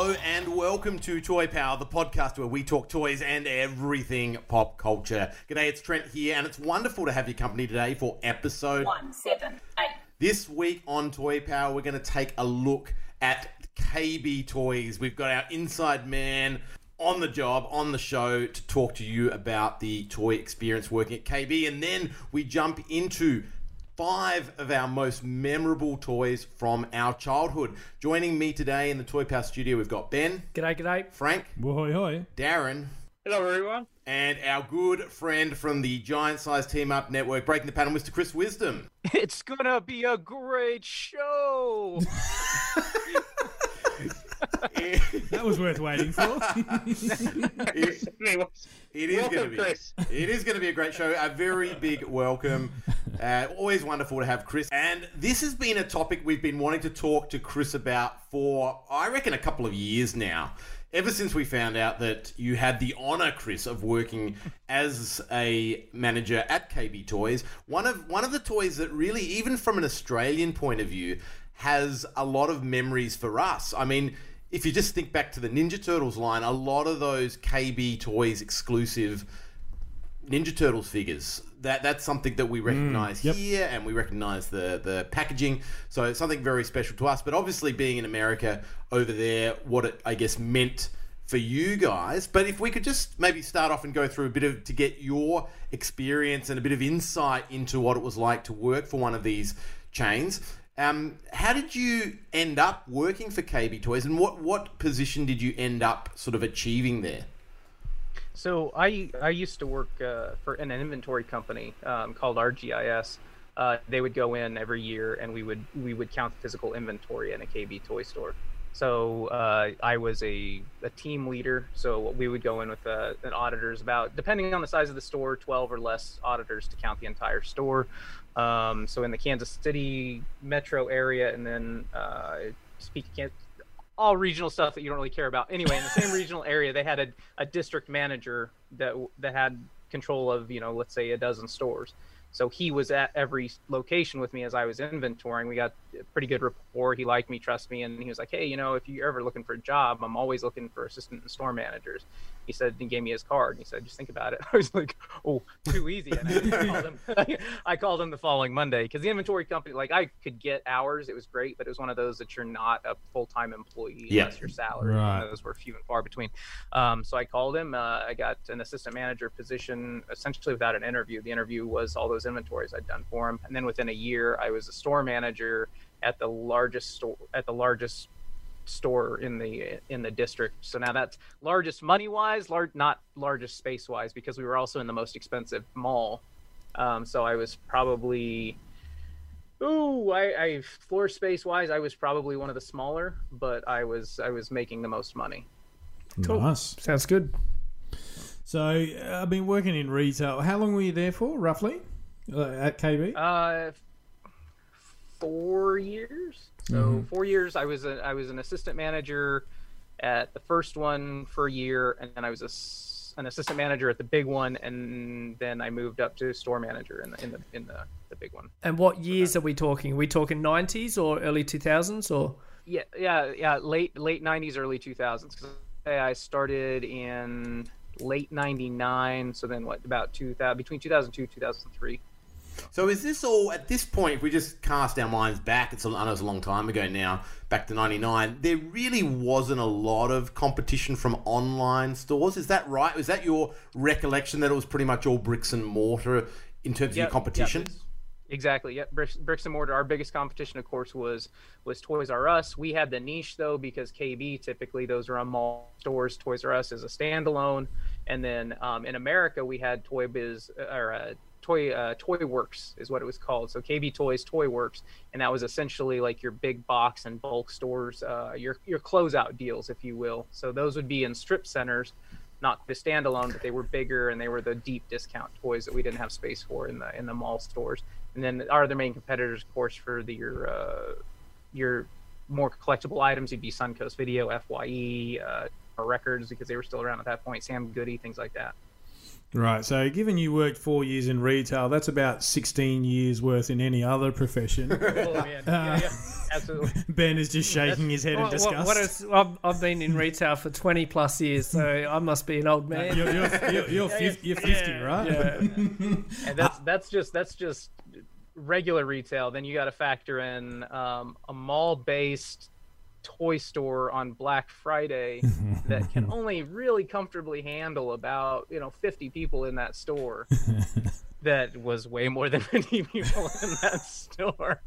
Hello and welcome to Toy Power, the podcast where we talk toys and everything pop culture. G'day, it's Trent here, and it's wonderful to have your company today for episode. one seven eight. This week on Toy Power, we're going to take a look at KB Toys. We've got our inside man on the job, on the show, to talk to you about the toy experience working at KB, and then we jump into five of our most memorable toys from our childhood. Joining me today in the Toy Power studio, we've got Ben, G'day, g'day. Frank, Whoy hoy. Darren, Hello, everyone. and our good friend from the Giant Size Team Up Network, breaking the panel, Mr. Chris Wisdom. It's gonna be a great show. That was worth waiting for. It- It is going to be. Chris. It is going to be a great show. A very big welcome. Uh, always wonderful to have Chris. And this has been a topic we've been wanting to talk to Chris about for, I reckon, a couple of years now. Ever since we found out that you had the honor, Chris, of working as a manager at KB Toys, one of one of the toys that really, even from an Australian point of view, has a lot of memories for us. I mean, if you just think back to the Ninja Turtles line, a lot of those KB Toys exclusive Ninja Turtles figures. That that's something that we mm, recognise yep. here, and we recognise the the packaging. So it's something very special to us. But obviously, being in America over there, what it I guess meant for you guys. But if we could just maybe start off and go through a bit of to get your experience and a bit of insight into what it was like to work for one of these chains. Um, how did you end up working for KB Toys, and what what position did you end up sort of achieving there? So I I used to work uh, for an inventory company um, called RGIS. Uh, they would go in every year and we would we would count the physical inventory in a KB toy store. So uh, I was a, a team leader. So we would go in with uh, an auditors about depending on the size of the store, 12 or less auditors to count the entire store. Um, so in the Kansas City metro area, and then uh, speak Kansas, all regional stuff that you don't really care about. Anyway, in the same regional area, they had a, a district manager that that had control of you know let's say a dozen stores. So he was at every location with me as I was inventorying. We got a pretty good rapport. He liked me, trust me, and he was like, "Hey, you know, if you're ever looking for a job, I'm always looking for assistant and store managers." He said, he gave me his card. And he said, "Just think about it." I was like, "Oh, too easy." And I called him. I called him the following Monday because the inventory company, like, I could get hours. It was great, but it was one of those that you're not a full time employee Yeah. unless you're salary. Right. Those were few and far between. Um, so I called him. Uh, I got an assistant manager position essentially without an interview. The interview was all those inventories I'd done for him, and then within a year, I was a store manager at the largest store at the largest store in the in the district. So now that's largest money wise, large not largest space wise because we were also in the most expensive mall. Um, so I was probably ooh, I, I floor space wise, I was probably one of the smaller, but I was I was making the most money. Nice. Sounds good. So uh, I've been working in retail. How long were you there for, roughly, uh, at KB? Uh, four years. So four years. I was a, I was an assistant manager at the first one for a year, and then I was a s an assistant manager at the big one, and then I moved up to store manager in the in the in the, the big one. And what years are we talking? Are we talking 90s or early 2000s or? Yeah, yeah, yeah. Late late '90s, early 2000s. 'Cause I started in late '99. So then, what about 2000? Between 2002 2003. So is this all at this point? If we just cast our minds back, it's a, I know it's a long time ago now, back to '99. There really wasn't a lot of competition from online stores. Is that right? Was that your recollection that it was pretty much all bricks and mortar in terms of your Yep, competition? yep, Exactly. Yep. Bricks, bricks and mortar. Our biggest competition, of course, was was Toys R Us. We had the niche though because KB typically those are on mall stores. Toys R Us is a standalone, and then um, in America we had Toy Biz or uh, Toy uh, Toy Works is what it was called. So KB Toys Toy Works, and that was essentially like your big box and bulk stores, uh, your your closeout deals, if you will. So those would be in strip centers, not the standalone, but they were bigger and they were the deep discount toys that we didn't have space for in the in the mall stores. And then our other main competitors, of course, for the your uh, your more collectible items, you'd be Suncoast Video, Fye, uh, or Records because they were still around at that point, Sam Goody, things like that. Right. So, given you worked four years in retail, that's about 16 years worth in any other profession. Oh man, yeah, yeah, absolutely. ben is just shaking his head in What, what, disgust. what is, I've, I've been in retail for 20 plus years, so I must be an old man. You're, you're, you're, you're, 50, you're 50 Yeah, right? yeah. and that's that's just that's just regular retail. Then you got to factor in um, a mall-based toy store on Black Friday that can only really comfortably handle about you know 50 people in that store. that was way more than 50 people in that store.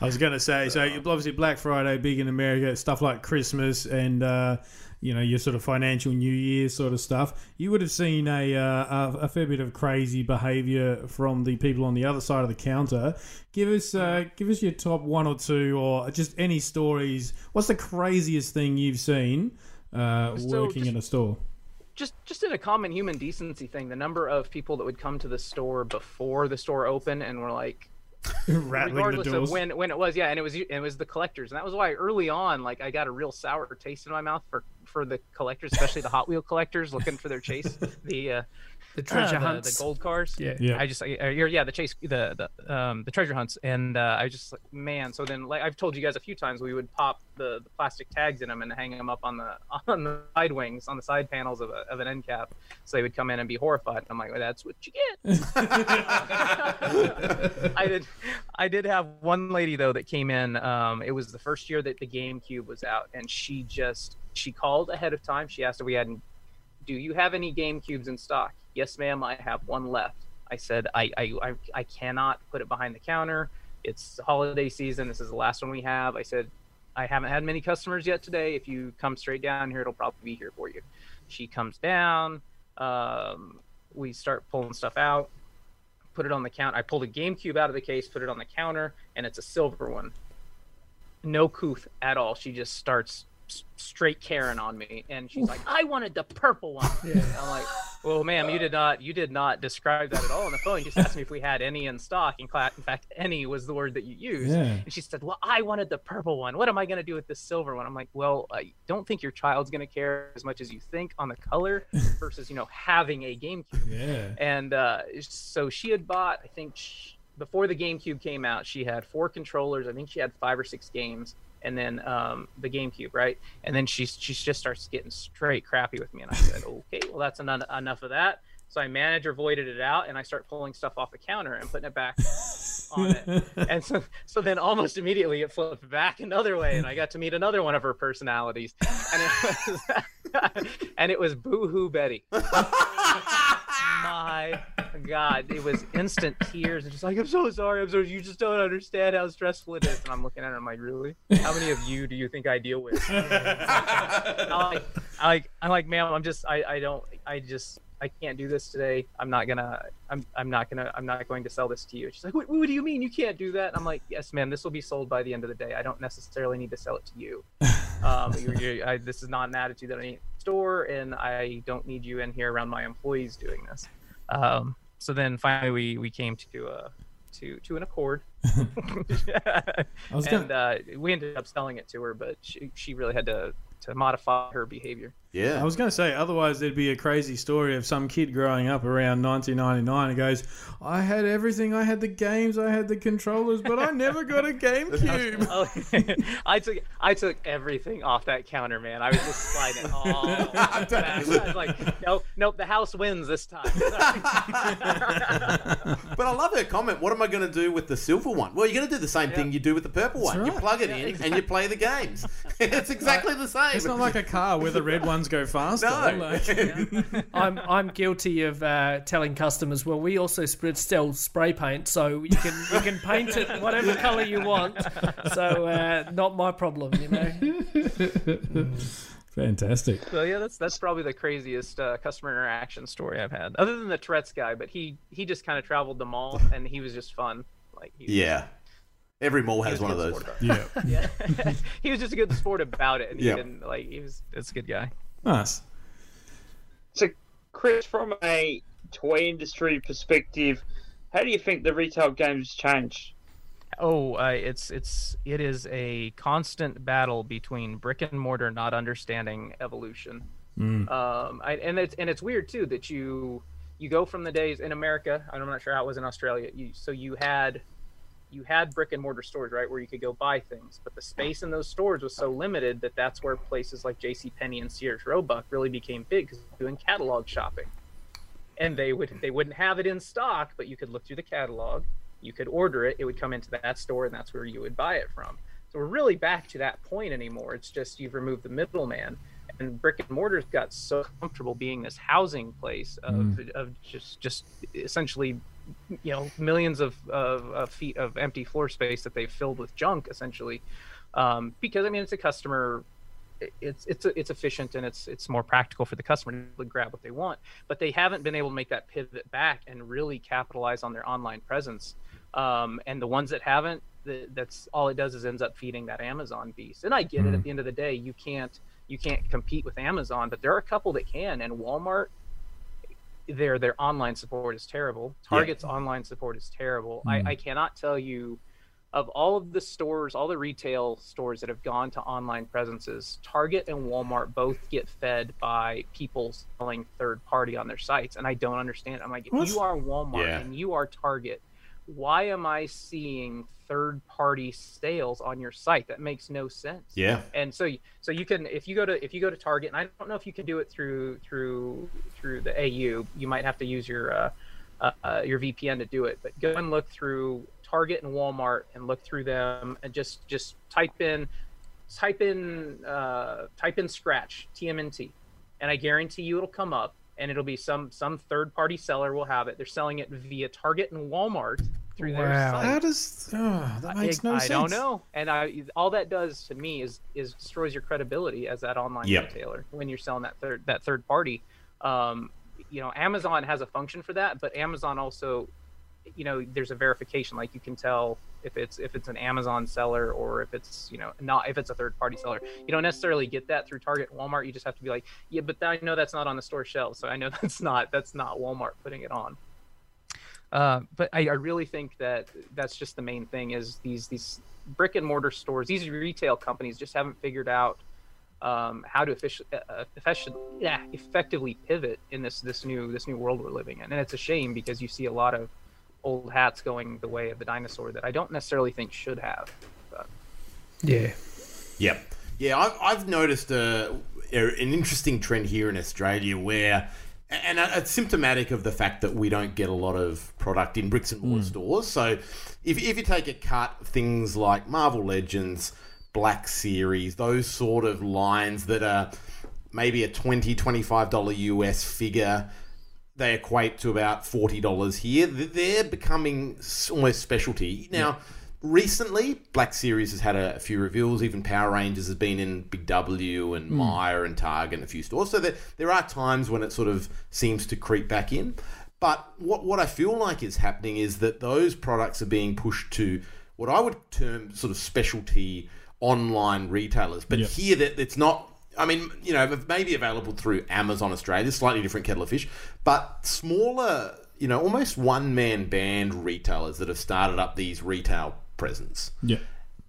I was going to say, so you- obviously Black Friday, big in America, stuff like Christmas and, uh, you know, your sort of financial New Year sort of stuff. You would have seen a, uh, a, a fair bit of crazy behaviour from the people on the other side of the counter. Give us, uh, give us your top one or two, or just any stories. What's the craziest thing you've seen uh, So working just- in a store? just just in a common human decency thing the number of people that would come to the store before the store opened and were like regardless of when when it was yeah and it was it was the collectors and that was why early on like i got a real sour taste in my mouth for for the collectors especially the hot wheel collectors looking for their chase the uh The treasure uh, hunts. the gold cars Yeah. Yeah. I just, I, I- yeah, the chase, the the um, the treasure hunts, and uh, I just like, man. So then, like I've told you guys a few times, we would pop the, the plastic tags in them and hang them up on the on the side wings, on the side panels of, a, of an end cap, so they would come in and be horrified. And I'm like, well, that's what you get. I did, I did have one lady though that came in. Um, it was the first year that the GameCube was out, and she just she called ahead of time. She asked if we had, do you have any Game Cubes in stock? Yes, ma'am. I have one left. I said, I, I, I, I cannot put it behind the counter. It's holiday season. This is the last one we have. I said, I haven't had many customers yet today. If you come straight down here, it'll probably be here for you. She comes down. Um, we start pulling stuff out, put it on the counter. I pulled a GameCube out of the case, put it on the counter, and it's a silver one. No couth at all. She just starts straight Karen on me, and she's like, "I wanted the purple one." I'm like, "Well, ma'am, you did not, you did not describe that at all on the phone. You just asked me if we had any in stock. In, in fact, any was the word that you used." Yeah. And she said, "Well, I wanted the purple one. What am I going to do with this silver one?" I'm like, "Well, I don't think your child's going to care as much as you think on the color versus, you know, having a GameCube." Yeah. And uh, so she had bought, I think, sh before the GameCube came out, she had four controllers. I think she had five or six games, and then um, the GameCube, right? And then she she just starts getting straight crappy with me, and I said, okay, well that's enough enough of that. So I manager voided it out, and I start pulling stuff off the counter and putting it back on it. And so so then almost immediately it flipped back another way, and I got to meet another one of her personalities, and it was and it was Boo Hoo Betty. My god it was instant tears and just like i'm so sorry i'm sorry you just don't understand how stressful it is. And i'm looking at her i'm like really? How many of you do you think i deal with? I'm like, I'm like i'm like ma'am i'm just i i don't i just i can't do this today. I'm not gonna i'm i'm not gonna i'm not going to sell this to you. She's like what, what do you mean you can't do that? And i'm like yes ma'am this will be sold by the end of the day. I don't necessarily need to sell it to you. Um, you're, you're, I, this is not an attitude that I need store, and I don't need you in here around my employees doing this. Um, so then finally, we we came to uh, to to an accord, was and uh, we ended up selling it to her, but she she really had to to modify her behavior. Yeah. I was going to say, otherwise there'd be a crazy story of some kid growing up around 1999 and goes, "I had everything. I had the games. I had the controllers, but I never got a GameCube." Oh, I took I took everything off that counter, man. I was just sliding it all back. I was like, nope, nope. The house wins this time. But I love her comment. What am I going to do with the silver one? Well, you're going to do the same thing you do with the purple one. You plug it in and you play the games. it's exactly the same. It's not like a car where the red ones go faster. No. Like- I'm I'm guilty of uh, telling customers, well, we also spread sell spray paint, so you can you can paint it whatever color you want. So uh, not my problem, you know. Fantastic. So yeah, that's that's probably the craziest uh, customer interaction story I've had, other than the Tourette's guy. But he he just kind of traveled the mall, and he was just fun. Like he was Yeah. Every mall has one of those. sport about it. Yeah. Yeah, he was just a good sport about it, and he Yeah. didn't like he was. That's a good guy. Nice. So, Chris, from a toy industry perspective, how do you think the retail games changed? Oh, uh, it's it's it is a constant battle between brick and mortar not understanding evolution. Um, I, and it's and it's weird too that you you go from the days in America. I'm not sure how it was in Australia. You, so you had you had brick and mortar stores, right, where you could go buy things, but the space in those stores was so limited that that's where places like J.C. Penney and Sears Roebuck really became big because doing catalog shopping, and they would they wouldn't have it in stock, but you could look through the catalog, you could order it, it would come into that store, and that's where you would buy it from. So we're really back to that point anymore. It's just you've removed the middleman, and brick and mortars got so comfortable being this housing place of, mm. of just just essentially you know millions of, of, of feet of empty floor space that they've filled with junk essentially. Um, because i mean it's a customer it's it's it's efficient and it's it's more practical for the customer to grab what they want. But they haven't been able to make that pivot back and really capitalize on their online presence. Um, and the ones that haven't the, that's all it does is ends up feeding that amazon beast. And i get it. At the end of the day you can't you can't compete with amazon but there are a couple that can. And walmart their their online support is terrible. Target's online support is terrible. I, mm-hmm. I cannot tell you of all of the stores, all the retail stores that have gone to online presences, Target and Walmart both get fed by people selling third party on their sites, and I don't understand. I'm like, if you are Walmart Yeah. and you are Target, why am I seeing third party sales on your site? That makes no sense Yeah. and so so you can if you go to if you go to target and i don't know if you can do it through through through the au you might have to use your uh, uh, uh, your vpn to do it but go and look through target and walmart and look through them and just just type in type in uh, type in scratch tmnt and i guarantee you it'll come up and it'll be some some third party seller will have it they're selling it via target and walmart through their Wow. site How does oh, that makes I, no I sense? don't know, and I all that does to me is is destroys your credibility as that online Yep. retailer when you're selling that third that third party. Um, you know, Amazon has a function for that, but Amazon also, you know, there's a verification. Like you can tell if it's if it's an Amazon seller or if it's you know not if it's a third party seller. You don't necessarily get that through Target, and Walmart. You just have to be like, yeah, but I know that's not on the store shelves, so I know that's not that's not Walmart putting it on. Uh, but I, I really think that that's just the main thing is these these brick and mortar stores, these retail companies just haven't figured out um, how to effic- uh, yeah, effectively pivot in this this new this new world we're living in, and it's a shame because you see a lot of old hats going the way of the dinosaur that I don't necessarily think should have. But Yeah. Yep. Yeah, I've, I've noticed a, a- an interesting trend here in Australia where, and it's symptomatic of the fact that we don't get a lot of product in bricks and mortar hmm. stores. So if, if you take a cut, things like Marvel Legends, Black Series, those sort of lines that are maybe a $20, $25 US figure they equate to about $40 here. They're becoming almost specialty. Now, recently, Black Series has had a, a few reveals. Even Power Rangers has been in Big W and hmm. Myer and Target and a few stores. So there, there are times when it sort of seems to creep back in. But what, what I feel like is happening is that those products are being pushed to what I would term sort of specialty online retailers. But Yep. here, that it's not I mean, you know, maybe available through Amazon Australia, slightly different kettle of fish, but smaller, you know, almost one man band retailers that have started up these retail presence. Yeah.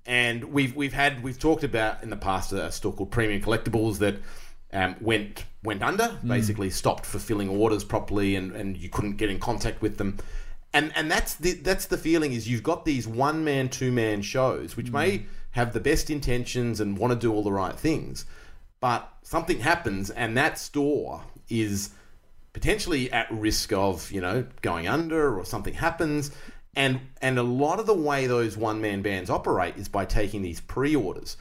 And we've we've had we've talked about in the past a store called Premium Collectibles that um, went went under, basically stopped fulfilling orders properly, and, and you couldn't get in contact with them. And and that's the that's the feeling is you've got these one man two man shows which may have the best intentions and want to do all the right things, but something happens and that store is potentially at risk of you know going under or something happens. And and a lot of the way those one man bands operate is by taking these pre-orders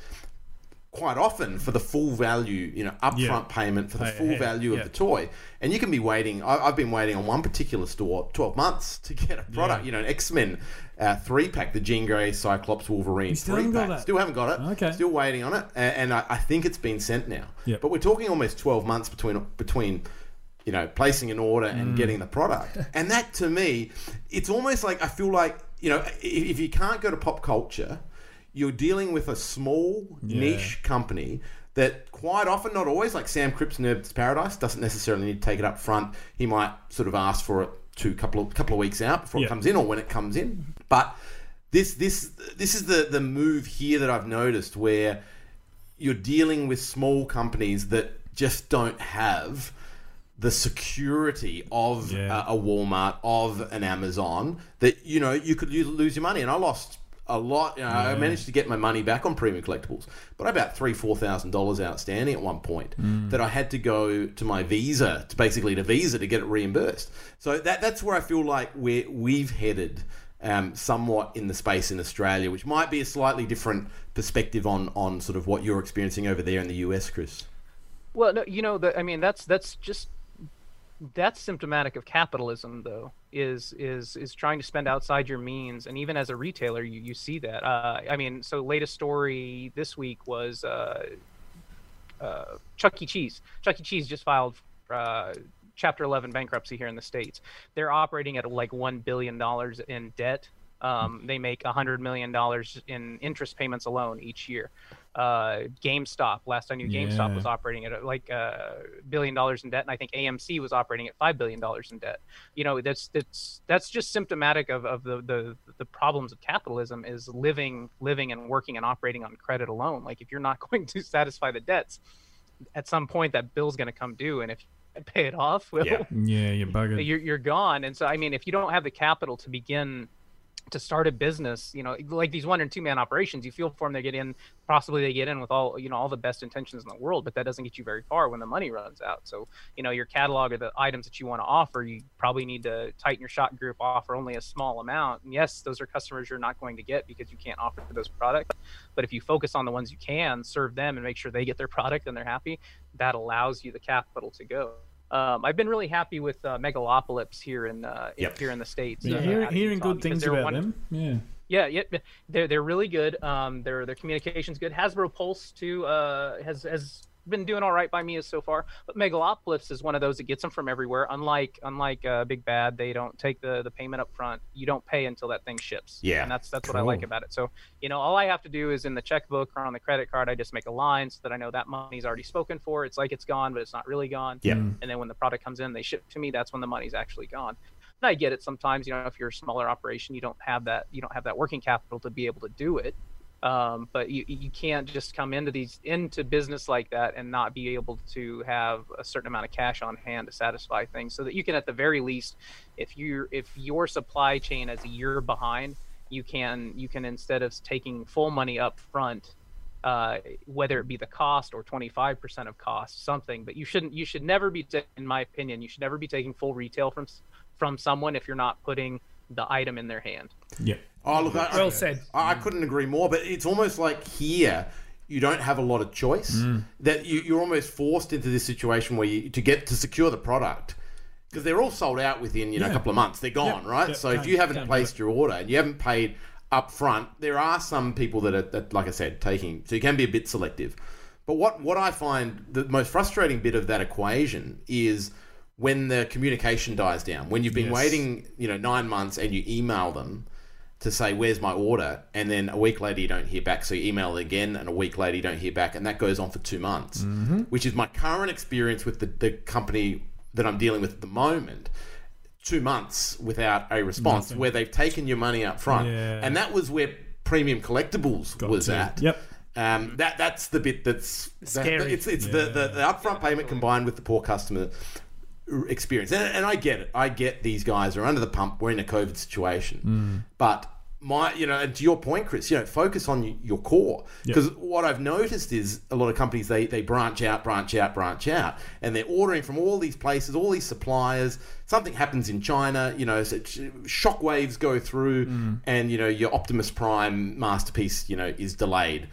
quite often for the full value, you know, upfront Yeah. payment for the full ahead, value yeah. of the toy. And you can be waiting. I, I've been waiting on one particular store 12 months to get a product, Yeah. you know, an X Men uh, three pack, the Jean Grey, Cyclops, Wolverine still three pack. Still haven't got it. Okay. Still waiting on it. And, and I, I think it's been sent now. Yep. But we're talking almost 12 months between between you know, placing an order and Mm. getting the product. and that to me, it's almost like I feel like, you know, if you can't go to pop culture, you're dealing with a small niche company that quite often, not always, like Sam Cripps Nerd's Paradise, doesn't necessarily need to take it up front. He might sort of ask for it to couple of couple of weeks out before Yeah. it comes in or when it comes in. But this this this is the the move here that I've noticed where you're dealing with small companies that just don't have the security of Yeah. a, a Walmart, of an Amazon, that you know you could lose your money. And I lost a lot. You know, I managed to get my money back on premium collectibles, but I about three, four thousand dollars outstanding at one point that I had to go to my Visa, to basically to Visa to get it reimbursed. So that that's where I feel like we we've headed. Um, somewhat in the space in Australia, which might be a slightly different perspective on on sort of what you're experiencing over there in the US, Chris. Well, no, you know, the, I mean, that's that's just that's symptomatic of capitalism, though. Is is is trying to spend outside your means, and even as a retailer, you, you see that. Uh, I mean, so latest story this week was uh, uh, Chuck E. Cheese. Chuck E. Cheese just filed uh, Chapter 11 bankruptcy here in the states. They're operating at like one billion dollars in debt. Um, they make hundred million dollars in interest payments alone each year. Uh, GameStop, last I knew, GameStop Yeah. was operating at like a billion dollars in debt, and I think AMC was operating at five billion dollars in debt. You know, that's that's that's just symptomatic of, of the, the the problems of capitalism is living living and working and operating on credit alone. Like if you're not going to satisfy the debts, at some point that bill's going to come due, and if you pay it off, well, Yeah. Yeah, you're buggered. you're you're gone. And so I mean, if you don't have the capital to begin to start a business, you know, like these one and two man operations, you feel for them, they get in, possibly they get in with all, you know, all the best intentions in the world, but that doesn't get you very far when the money runs out. So, you know, your catalog of the items that you want to offer, you probably need to tighten your shot group, offer only a small amount. And yes, those are customers you're not going to get because you can't offer those products. But if you focus on the ones you can, serve them and make sure they get their product and they're happy, that allows you the capital to go. Um, I've been really happy with uh, Megalopolis here in uh, Yep. here in the states. Yeah, uh, hear, hearing good things about one- them. Yeah. Yeah, yeah, they're they're really good. Um, their their communication's good. Hasbro Pulse too uh, has has been doing all right by me as so far. But Megalopolis is one of those that gets them from everywhere. Unlike unlike uh, Big Bad, they don't take the the payment up front. You don't pay until that thing ships. Yeah, and that's that's what I like about it. So you know, all I have to do is in the checkbook or on the credit card, I just make a line so that I know that money's already spoken for. It's like it's gone, but it's not really gone. Yeah. Mm. And then when the product comes in, they ship to me. That's when the money's actually gone. And I get it sometimes. You know, if you're a smaller operation, you don't have that. You don't have that working capital to be able to do it. Um, but you you can't just come into these into business like that and not be able to have a certain amount of cash on hand to satisfy things. So that you can, at the very least, if you if your supply chain is a year behind, you can you can instead of taking full money up front uh, whether it be the cost or 25% of cost, something. But you shouldn't. You should never be, in my opinion, you should never be taking full retail from from someone if you're not putting the item in their hand. Yeah. Oh, look, I, Well I- said. I, I couldn't agree more. But it's almost like here you don't have a lot of choice. Mm. That you, you're almost forced into this situation where you to get to secure the product because they're all sold out within you know a couple of months. They're gone, right? yeah, so if can't- you haven't placed your order and you haven't paid up front, there are some people that are that, like I said, taking. So you can be a bit selective. But what what I find the most frustrating bit of that equation is when the communication dies down. When you've been Yes. waiting, you know, nine months and you email them to say where's my order, and then a week later you don't hear back, so you email again, and a week later you don't hear back, and that goes on for two months, Mm-hmm. which is my current experience with the, the company that I'm dealing with at the moment. Two months without a response, Nothing. where they've taken your money up front, Yeah. and that was where premium collectibles Got was to. at. Yep. Um, that that's the bit that's Scary. that- it's it's the, the the upfront payment combined with the poor customer experience, and, and I get it. I get these guys are under the pump. We're in a COVID situation, but my you know, and to your point, Chris, you know, focus on your core. Because what I've noticed is a lot of companies they they branch out, branch out, branch out, and they're ordering from all these places, all these suppliers. Something happens in China, you know, so sh- shockwaves go through, and you know your Optimus Prime masterpiece, you know, is delayed.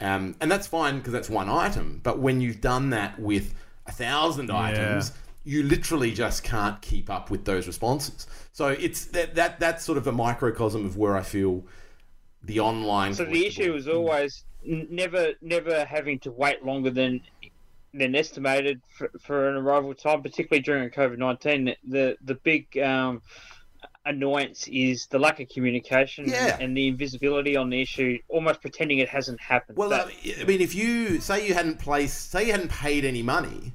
Um, and that's fine because that's one item. But when you've done that with a thousand items, you literally just can't keep up with those responses. So it's that that that's sort of a microcosm of where I feel the online. So the issue is always never, never having to wait longer than than estimated for, for an arrival time, particularly during COVID nineteen. The the big um, annoyance is the lack of communication Yeah. and, and the invisibility on the issue, almost pretending it hasn't happened. Well, I I mean, if you say you hadn't placed, say you hadn't paid any money,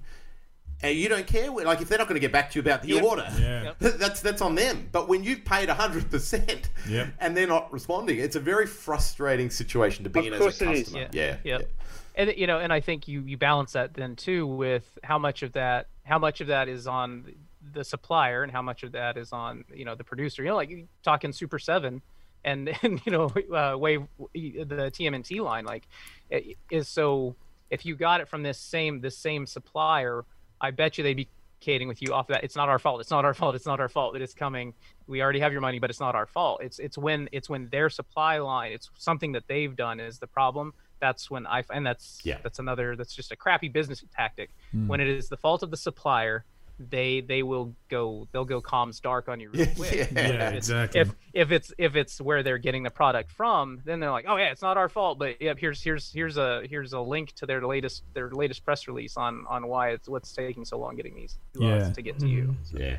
and you don't care, like if they're not going to get back to you about the Yep. order, Yeah. that's that's on them. But when you've paid hundred percent Yep. and they're not responding, it's a very frustrating situation to be Of in course as a it is. customer. Yeah. Yeah, Yep. and you know and i think you you balance that then too with how much of that how much of that is on the supplier and how much of that is on you know the producer you know like you talking super 7 and and you know uh, wave the tmnt line like it is so if you got it from this same this same supplier i bet you they'd be communicating with you off that it's not our fault. It's not our fault. It's not our fault. That it's coming. We already have your money but it's not our fault. It's it's when it's when their supply line it's something that they've done is the problem. That's when i and that's Yeah. that's another that's just a crappy business tactic. Hmm. When it is the fault of the supplier they they will go they'll go comms dark on you real Yeah, quick yeah. Yeah, it's- exactly. if if it's if it's where they're getting the product from then they're like oh yeah it's not our fault but yep here's here's here's a here's a link to their latest their latest press release on on why it's what's taking so long getting these Yeah. to get to you Yeah.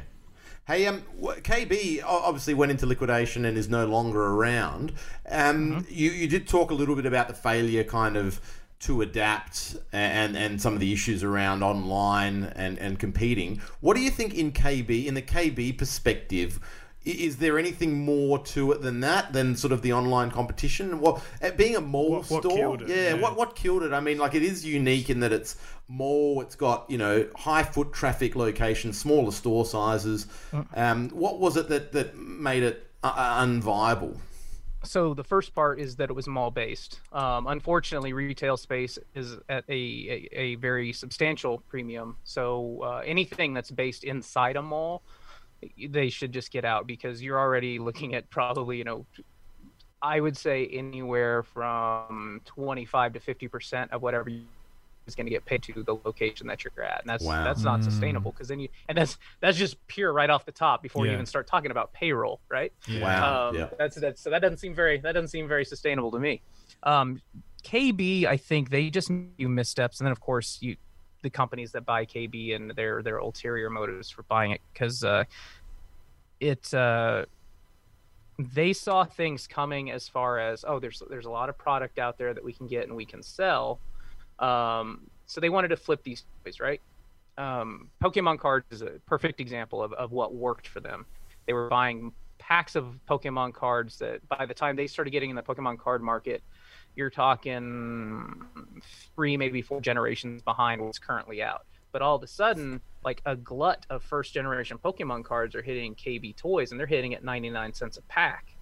Hey, um, KB obviously went into liquidation and is no longer around. Um, you you did talk a little bit about the failure, kind of, to adapt and and some of the issues around online and and competing. What do you think in KB, in the KB perspective? Is there anything more to it than that, than sort of the online competition? Well, uh, being a mall What- what store, killed it, yeah, yeah. What what killed it? I mean, like it is unique in that it's mall. It's got you know high foot traffic locations, smaller store sizes. Um, what was it that that made it uh, uh, unviable? So the first part is that it was mall based. Um, unfortunately, retail space is at a, a, a very substantial premium. So uh, anything that's based inside a mall, they should just get out because you're already looking at probably you know, I would say anywhere from 25 to 50 percent of whatever you is going to get paid to the location that you're at, and that's Wow. that's not sustainable because then you and that's that's just pure right off the top before you even start talking about payroll, right? Wow. Um, yeah. That's that's so that doesn't seem very that doesn't seem very sustainable to me. Um, KB, I think they just you missteps, and then of course you the companies that buy KB and their their ulterior motives for buying it because uh, it uh, they saw things coming as far as oh there's there's a lot of product out there that we can get and we can sell, um, so they wanted to flip these toys right. Um, Pokemon cards is a perfect example of, of what worked for them. They were buying packs of Pokemon cards that by the time they started getting in the Pokemon card market, you're talking three, maybe four generations behind what's currently out. But all of a sudden, like a glut of first generation Pokemon cards are hitting KB Toys and they're hitting at 99 cents a pack.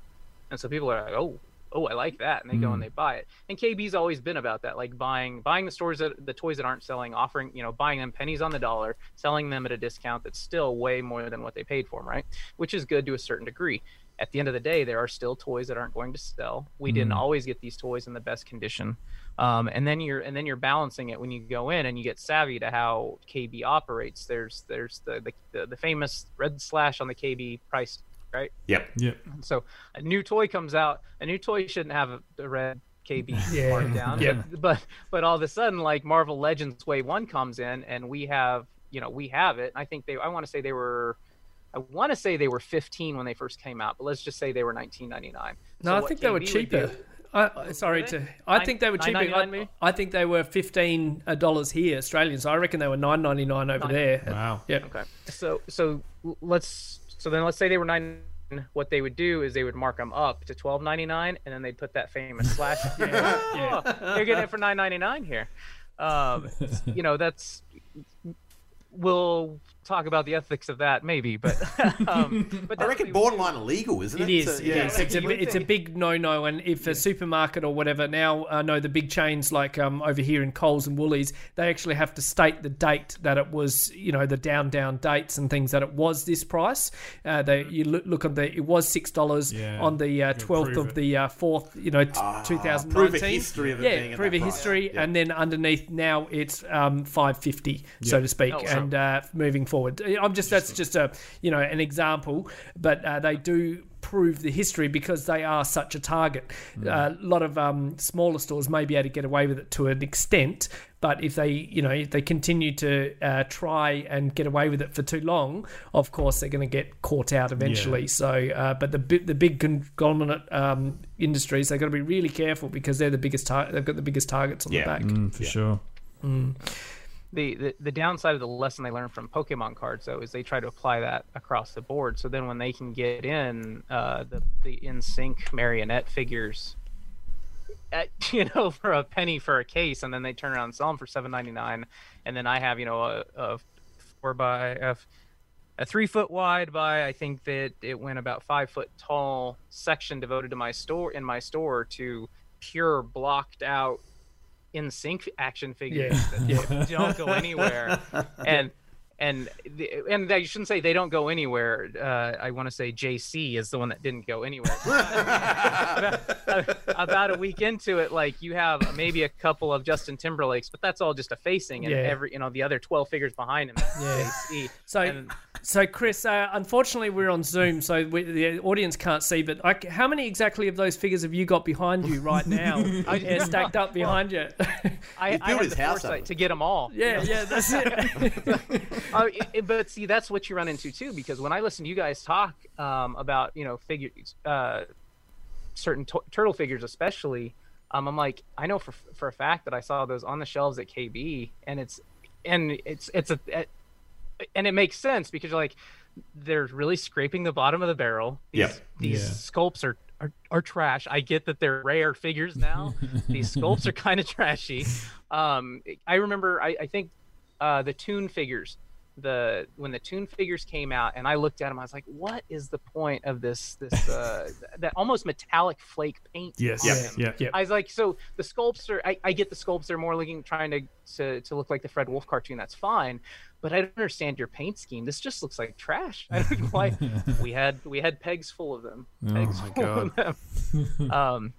And so people are like, oh, oh, I like that. And they go and they buy it. And KB's always been about that, like buying buying the stores that the toys that aren't selling, offering, you know, buying them pennies on the dollar, selling them at a discount that's still way more than what they paid for them, right? Which is good to a certain degree. At the end of the day, there are still toys that aren't going to sell. We didn't always get these toys in the best condition. Um, and then you're and then you're balancing it when you go in and you get savvy to how KB operates. There's there's the the, the, the famous red slash on the KB price, right? Yep. Yep. So a new toy comes out. A new toy shouldn't have a, the red KB Yeah. marked down. Yeah. But, but but all of a sudden, like Marvel Legends Wave One comes in, and we have you know we have it. I think they. I want to say they were. I want to say they were 15 when they first came out, but let's just say they were 19.99. No, So I what think they were cheaper. I, I- sorry to. I Nine- think they were cheaper. $9.99 I. I think they were fifteen uh, dollars here, Australians. So I reckon they were nine ninety nine over Nine- there. Wow. Yeah. Okay. So so let's so then let's say they were nine. What they would do is they would mark them up to twelve ninety nine, and then they'd put that famous slash. yeah, yeah. You're getting it for nine ninety nine here. Um, you know that's. Will talk about the ethics of that, maybe, but um, but I reckon what we borderline illegal, isn't it? It is. So, yeah. is. It's, a, it's a big no-no, and if a supermarket or whatever now, I know the big chains like um, over here in Coles and Woolies, they actually have to state the date that it was, you know, the down down dates and things that it was this price. Uh, they you look, look on the it was six dollars Yeah. on the uh, twelfth prove of it. the uh, fourth, you know, two thousand prove a history of it yeah, being prove that a price. history, Yeah. and then underneath now it's um, five fifty, so to speak, Oh, and uh, moving forward. I'm just that's just a you know an example, but uh, they do prove the history because they are such a target. Uh, a lot of um, smaller stores may be able to get away with it to an extent, but if they you know if they continue to uh, try and get away with it for too long, of course they're going to get caught out eventually. So, uh, but the the big conglomerate um, industries they've got to be really careful because they're the biggest tar- they've got the biggest targets on Yeah. the back. Mm, for sure. The, the downside of the lesson they learned from Pokemon cards though is they try to apply that across the board. So then when they can get in uh, the the NSYNC marionette figures, at, you know, for a penny for a case, and then they turn around and sell them for seven ninety nine, and then I have you know a, a four by a, a three foot wide by I think that it went about five foot tall section devoted to my store in my store to pure blocked out NSYNC action figures Yeah, that don't go anywhere and and the, and I shouldn't say they don't go anywhere. Uh, I want to say JC is the one that didn't go anywhere. about, about a week into it, like you have maybe a couple of Justin Timberlakes, but that's all just a facing, and Yeah. every you know the other twelve figures behind him. Yeah. JC. So, And- so Chris, uh, unfortunately, we're on Zoom, so we, the audience can't see. But I, how many exactly of those figures have you got behind you right now? yeah, stacked up behind you. I, He I built had his the house foresight to get them all. yeah, yeah, that's it. Oh, it- it- but see, that's what you run into too, because when I listen to you guys talk um, about, you know, figures, uh, certain t- turtle figures, especially, um, I'm like, I know for for a fact that I saw those on the shelves at KB, and it's and it's it's a, a and it makes sense because you're like, they're really scraping the bottom of the barrel. These, Yep. these Yeah. sculpts are, are are trash. I get that they're rare figures now. these sculpts are kind of trashy. Um, I remember, I, I think uh, the Toon figures, the when the Toon figures came out, and I looked at them, I was like, "What is the point of this? This uh, that almost metallic flake paint?" Yes. Yeah. Yeah. Yeah. I was like, so the sculpts are. I, I get the sculpts; they're more looking trying to, to to look like the Fred Wolf cartoon. That's fine, but I don't understand your paint scheme. This just looks like trash. I don't know why. we had we had pegs full of them. Pegs Oh my full God. of them. um,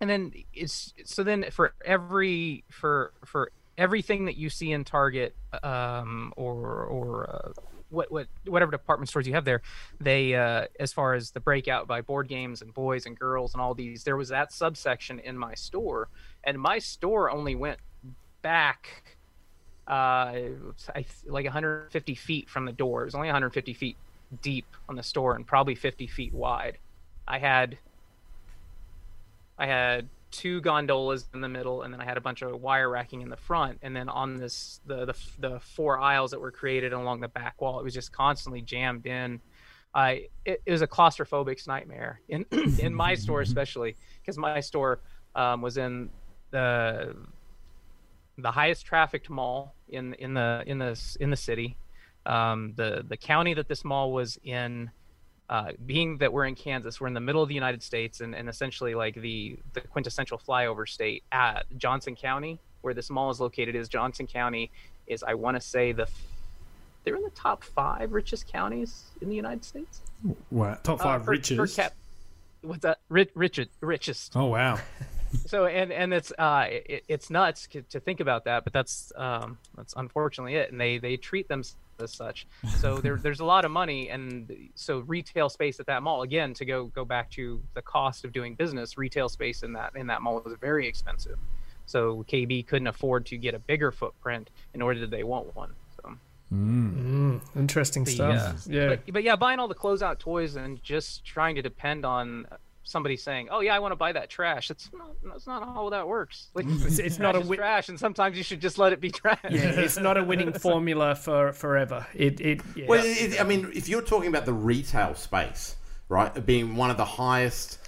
and then it's so then for every for for everything that you see in Target, um, or or uh, what what whatever department stores you have there, they uh, as far as the breakout by board games and boys and girls and all these, there was that subsection in my store, and my store only went back uh I, like 150 feet from the door. It was only 150 feet deep on the store and probably 50 feet wide. I had i had two gondolas in the middle and then i had a bunch of wire racking in the front and then on this the the, the four aisles that were created along the back wall it was just constantly jammed in i it, it was a claustrophobic nightmare in in my store especially because my store um, was in the the highest trafficked mall in in the in the in the city. Um, the the county that this mall was in, uh, being that we're in Kansas, we're in the middle of the United States, and, and essentially like the the quintessential flyover state at Johnson County, where this mall is located, is Johnson County is I want to say the they're in the top five richest counties in the United States. Wow. Top Uh, five for- riches. for cap- what's that? Rich, richest, richest oh wow. so and and it's uh it, it's nuts to, to think about that but that's um that's unfortunately it and they they treat them as such. So there there's a lot of money and so retail space at that mall again to go go back to the cost of doing business retail space in that in that mall was very expensive. So kb couldn't afford to get a bigger footprint in order that they want one so. Interesting the, stuff. uh, yeah. but, but yeah buying all the closeout toys and just trying to depend on somebody saying oh yeah i want to buy that trash it's not that's not how that works like It's, it's not a trash trash, and sometimes you should just let it be trash. yeah, it's not a winning formula for forever. It it yeah. Well, it, I mean, if you're talking about the retail space, right, being one of the highest,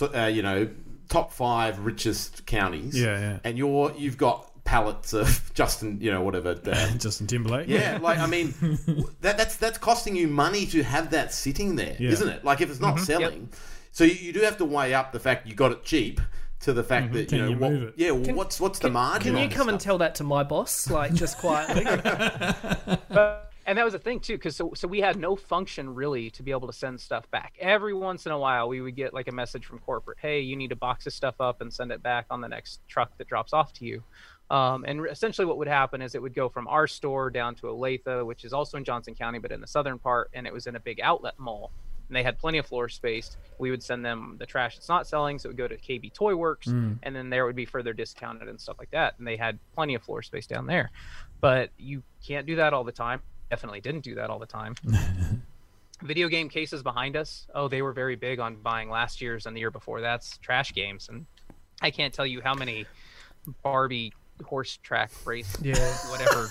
uh, you know, top five richest counties, Yeah, yeah. and you're you've got pallets of Justin, you know, whatever. uh, Justin Timberlake. yeah, like I mean, that, that's that's costing you money to have that sitting there, Yeah. not it? Like if it's not selling, so you, you do have to weigh up the fact you got it cheap to the fact that Can you know you what, yeah, well, what's what's the margin? Can you on this come and tell that to my boss, like just quietly? But, and that was the thing too, because so, so we had no function really to be able to send stuff back. Every once in a while, we would get like a message from corporate, "Hey, you need to box this stuff up and send it back on the next truck that drops off to you." Um, and essentially, what would happen is it would go from our store down to Olathe, which is also in Johnson County, but in the southern part, and it was in a big outlet mall. And they had plenty of floor space. We would send them the trash that's not selling, so it would go to KB Toy Works, hmm. and then there would be further discounted and stuff like that. And they had plenty of floor space down there, but you can't do that all the time. Definitely didn't do that all the time. Video game cases behind us. Oh, they were very big on buying last year's and the year before that's trash games, and I can't tell you how many Barbie horse track race, Yeah. whatever.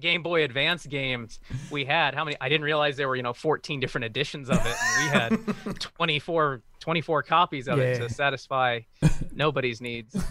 Game Boy Advance games we had. How many? I didn't realize there were, you know, 14 different editions of it. And we had 24, 24 copies of it to satisfy nobody's needs.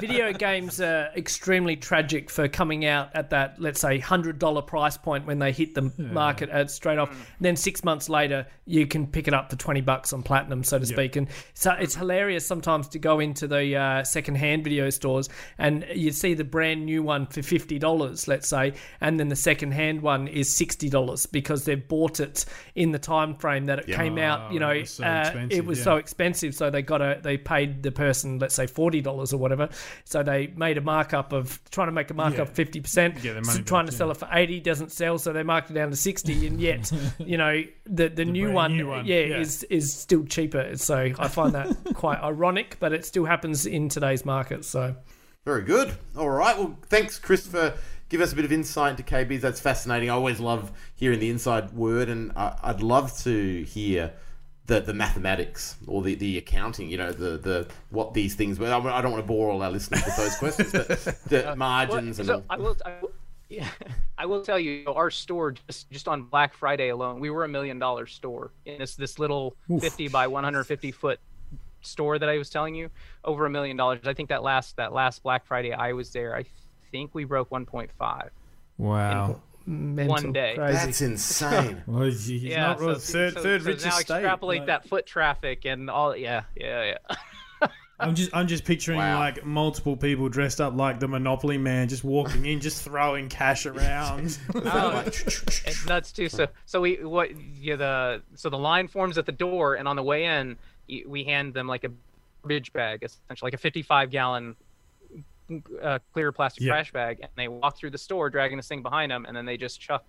Video games are extremely tragic for coming out at that, let's say, hundred dollar price point when they hit the market at straight off. Then six months later, you can pick it up for twenty bucks on platinum, so to speak. And so it's hilarious sometimes to go into the uh, second hand video stores and you see the brand new one for fifty dollars, let's say, and then the second hand one is sixty dollars because they've bought it in the time frame that it came out. You Oh, know, it was so uh, expensive, it was yeah. so expensive, so they got a they paid the person let's say forty dollars or whatever. So they made a markup of trying to make a markup Yeah. fifty percent. Get So trying back, to sell it for eighty doesn't sell, so they marked it down to sixty, and yet you know the the, new, one, new one, yeah, yeah. is is still cheaper. So I find that quite ironic, but it still happens in today's market. So Very good. All right. Well, thanks, Chris, for giving us a bit of insight into KBs. That's fascinating. I always love hearing the inside word, and I, I'd love to hear the, the mathematics or the, the accounting. You know, the, the what these things. But I I don't want to bore all our listeners with those questions, but the margins and so all. I will, I will, yeah, I will tell you, our store just just on Black Friday alone, we were a million dollar store in this this little 50 by 150 foot store that I was telling you, over a million dollars. I think that last that last Black Friday I was there, I think we broke 1.5 Wow. Mental, One day. crazy. That's insane. Well, he's he's Yeah, not really third, so, third so richest now state. extrapolate Like, that foot traffic and all. Yeah, yeah, yeah. I'm just, I'm just picturing Wow. like multiple people dressed up like the Monopoly man, just walking in, just throwing cash around. Oh, it's nuts too. So, so we what yeah the so the line forms at the door, and on the way in, we hand them like a garbage bag, essentially like a 55 gallon uh, clear plastic Yeah. trash bag, and they walk through the store dragging this thing behind them, and then they just chuck.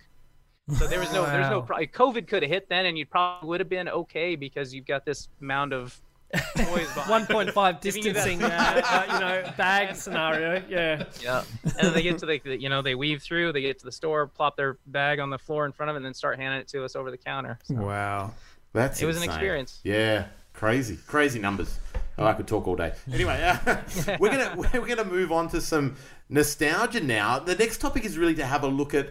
So there was no, there's no. Pro- COVID could have hit then, and you probably would have been okay because you've got this mound of toys. One point five Giving you that- distancing, uh, uh, you know, bag scenario. Yeah, Yeah, and they get to the, you know, they weave through, they get to the store, plop their bag on the floor in front of it, and then start handing it to us over the counter. So wow. That's It was an experience. Yeah, crazy, crazy numbers. Oh, I could talk all day. Anyway, uh, we're gonna we're gonna move on to some nostalgia now. The next topic is really to have a look at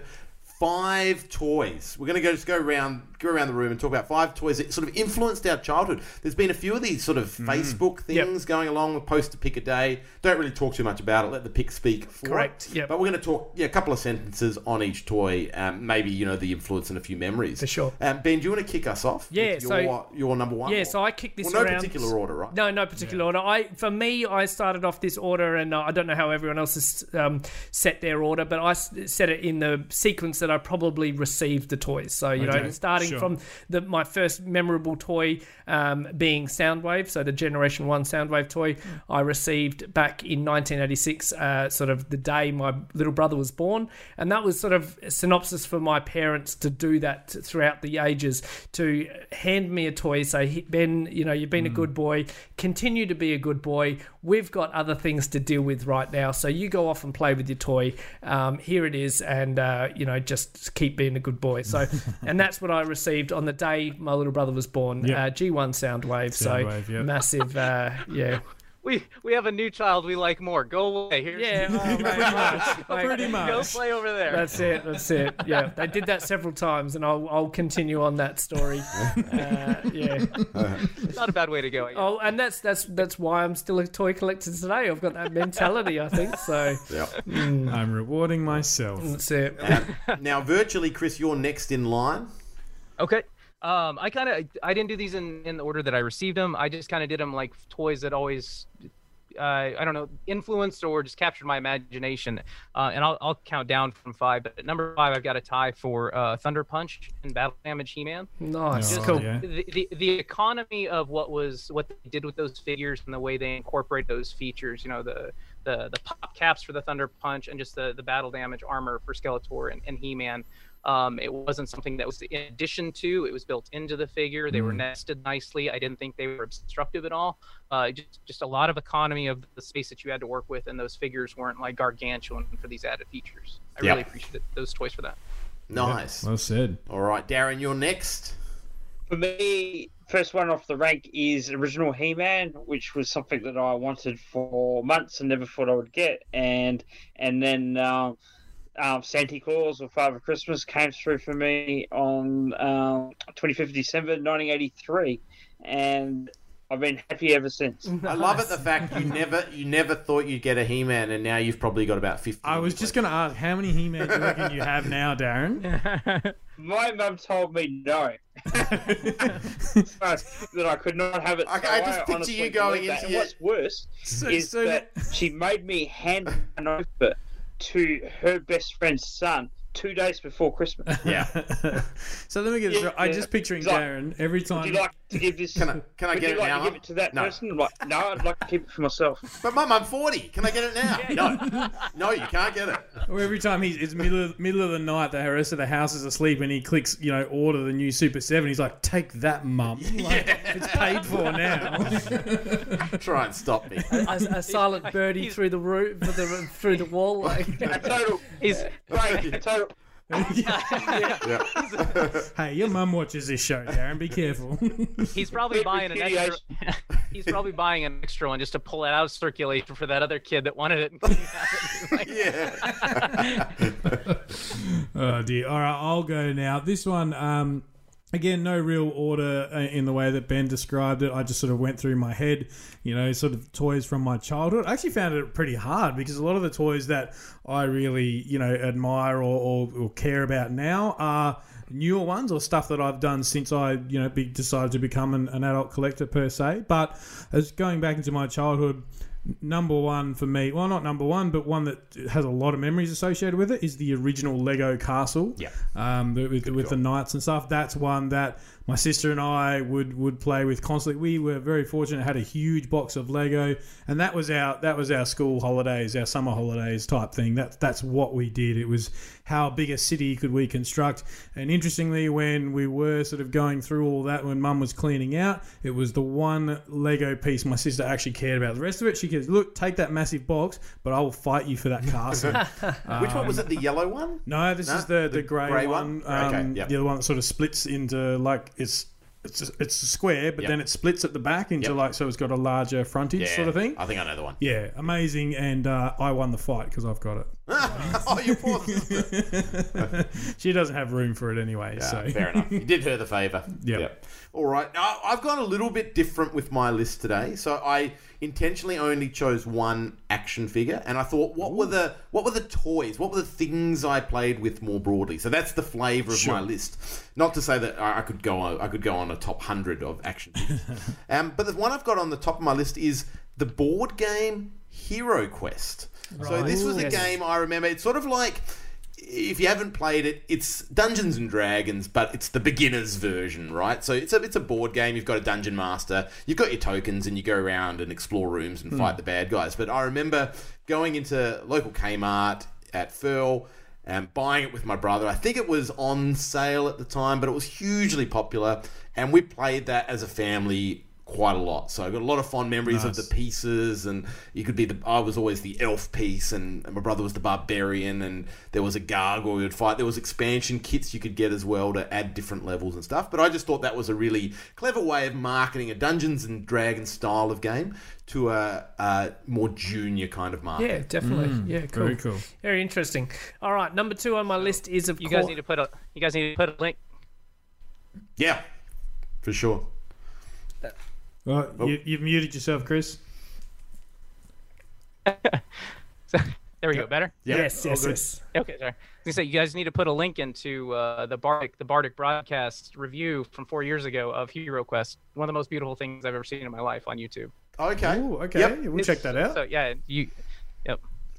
five toys. We're gonna go just go around go around the room and talk about five toys that sort of influenced our childhood. There's been a few of these sort of Facebook things going along with post to pick a day. Don't really talk too much about it. Let the pick speak for Correct, Yeah. But we're going to talk yeah, a couple of sentences on each toy. Um, maybe you know the influence and a few memories. For sure. Um, ben, do you want to kick us off? Yeah, with so- your, your number one. Yeah, so I kicked this well, no around. particular order, right? No, no particular order. I, for me, I started off this order, and uh, I don't know how everyone else has um, set their order, but I s- set it in the sequence that I probably received the toys. So you Okay, know, starting sure. from the my first memorable toy um, being Soundwave, so the Generation One Soundwave toy I received back in 1986, uh, sort of the day my little brother was born, and that was sort of a synopsis for my parents to do that throughout the ages to hand me a toy, say Ben, you know, you've been a good boy, continue to be a good boy. We've got other things to deal with right now, so you go off and play with your toy. Um, here it is, and uh, you know, just keep being a good boy. So, and that's what I received on the day my little brother was born. Yep. Uh, G1 Soundwave, Soundwave, so yep. massive, uh, yeah. We we have a new child we like more. Go away. Here's Yeah, oh, mate, mate, mate, Pretty much. Go play over there. That's it. That's it. Yeah, they did that several times, and I'll, I'll continue on that story. Uh, yeah. It's not a bad way to go. I. Oh, and that's that's that's why I'm still a toy collector today. I've got that mentality. I think so. Yeah. I'm rewarding myself. That's it. now, virtually, Chris, you're next in line. Okay. Um, I kind of I didn't do these in in the order that I received them. I just kind of did them like toys that always. Uh, I don't know, influenced or just captured my imagination. Uh, and I'll, I'll count down from five. But at number five, I've got a tie for uh, Thunder Punch and Battle Damage He-Man. Nice. Oh, cool. yeah. the, the the economy of what was what they did with those figures and the way they incorporate those features you know the the the pop caps for the thunder punch and just the the battle damage armor for skeletor and, and he-man um, it wasn't something that was in addition to it was built into the figure they were nested nicely i didn't think they were obstructive at all uh, just just a lot of economy of the space that you had to work with and those figures weren't like gargantuan for these added features i Yeah. really appreciated those toys for that Nice. Well said. All right, Darren, you're next. For me, first one off the rank is original He-Man, which was something that I wanted for months and never thought I would get, and and then um, um, Santa Claus or Father Christmas came through for me on um, 25th December 1983, and I've been happy ever since. I love it the fact you never you never thought you'd get a He-Man, and now you've probably got about fifty. I was just going to ask, how many He-Man do you reckon you have now, Darren? My mum told me no. that I could not have it. I- so I just picture you going believe into And your- What's worse So- is so that she made me hand an over to her best friend's son two days before Christmas. Yeah. so let me get this Yeah, right. I'm yeah. just picturing It's like, Darren every Would time. you like to give this? Can I- can I would get you it like now, To give Mum? it to that No. person? I'm like, no, I'd like to keep it for myself. But mum, I'm forty. Can I get it now? no, no, you can't get it. Or every time he's it's middle of, middle of the night, the rest of the house is asleep, and he clicks, you know, order the new Super Seven. He's like, "Take that, mum! Like, It's paid for now." Try and stop me. A, a silent birdie through the roof, through the, through the wall. Like, A total, he's great, a total. hey, your mum watches this show, Darren. Be careful. He's probably buying an extra. he's probably buying an extra one just to pull it out of circulation for that other kid that wanted it. Like, Yeah. Oh dear. All right, I'll go now. This one, um, again, no real order uh, in the way that Ben described it. I just sort of went through my head, you know, sort of toys from my childhood. I actually found it pretty hard because a lot of the toys that I really, you know, admire or, or, or care about now are newer ones or stuff that I've done since I, you know, be, decided to become an, an adult collector per se. But as going back into my childhood, number one for me, well, not number one, but one that has a lot of memories associated with it is the original Lego Castle. Yeah. Um, the- with, with the knights and stuff. That's one that my sister and I would would play with constantly. We were very fortunate; had a huge box of Lego, and that was our that was our school holidays, our summer holidays type thing. That's that's what we did. It was how big a city could we construct. And interestingly, when we were sort of going through all that, when Mum was cleaning out, it was the one Lego piece my sister actually cared about. The rest of it, she goes, "Look, take that massive box, but I will fight you for that castle." Which one was it? The yellow one? No, this No? is the the, The grey, one. one? Okay, Um, yep. The other one that sort of splits into like it's it's a, it's a square, but Yep. then it splits at the back into Yep. like so it's got a larger frontage sort of thing. I think I know the one. Yeah, amazing, and uh, I won the fight because I've got it. oh, you poor sister. She doesn't have room for it anyway. Yeah, so fair enough. You did her the favour. Yep. All right. Now, I've gone a little bit different with my list today. So I intentionally only chose one action figure, and I thought, what were the what were the toys? What were the things I played with more broadly? So that's the flavour of my list. Not to say that I I could go on, I could go on a top hundred of action figures, um, but the one I've got on the top of my list is the board game Hero Quest. So this was a Yes. game I remember. It's sort of like if you haven't played it, it's Dungeons and Dragons, but it's the beginner's version, right? So it's a it's a board game. You've got a dungeon master, you've got your tokens, and you go around and explore rooms and fight hmm. the bad guys. But I remember going into local Kmart at Furl and buying it with my brother. I think it was on sale at the time, but it was hugely popular, and we played that as a family quite a lot. So I got a lot of fond memories of the pieces, and you could be the. I was always the elf piece, and, and my brother was the barbarian, and there was a gargoyle we would fight. There was expansion kits you could get as well to add different levels and stuff. But I just thought that was a really clever way of marketing a Dungeons and Dragons style of game to a, a more junior kind of market. Yeah, definitely. Mm. yeah, cool. Very cool. Very interesting. All right, number two on my list is of You course. guys need to put a you guys need to put a link. Yeah, for sure. Well, Oh. you, you've muted yourself, Chris. There we go. Better. yes, yes, good. yes. Okay, sorry. I was gonna say you guys need to put a link into uh, the Bardic the Bardic broadcast review from four years ago of Hero Quest. One of the most beautiful things I've ever seen in my life on YouTube. Okay. Ooh, okay. Yep. We'll check that out. So yeah, you.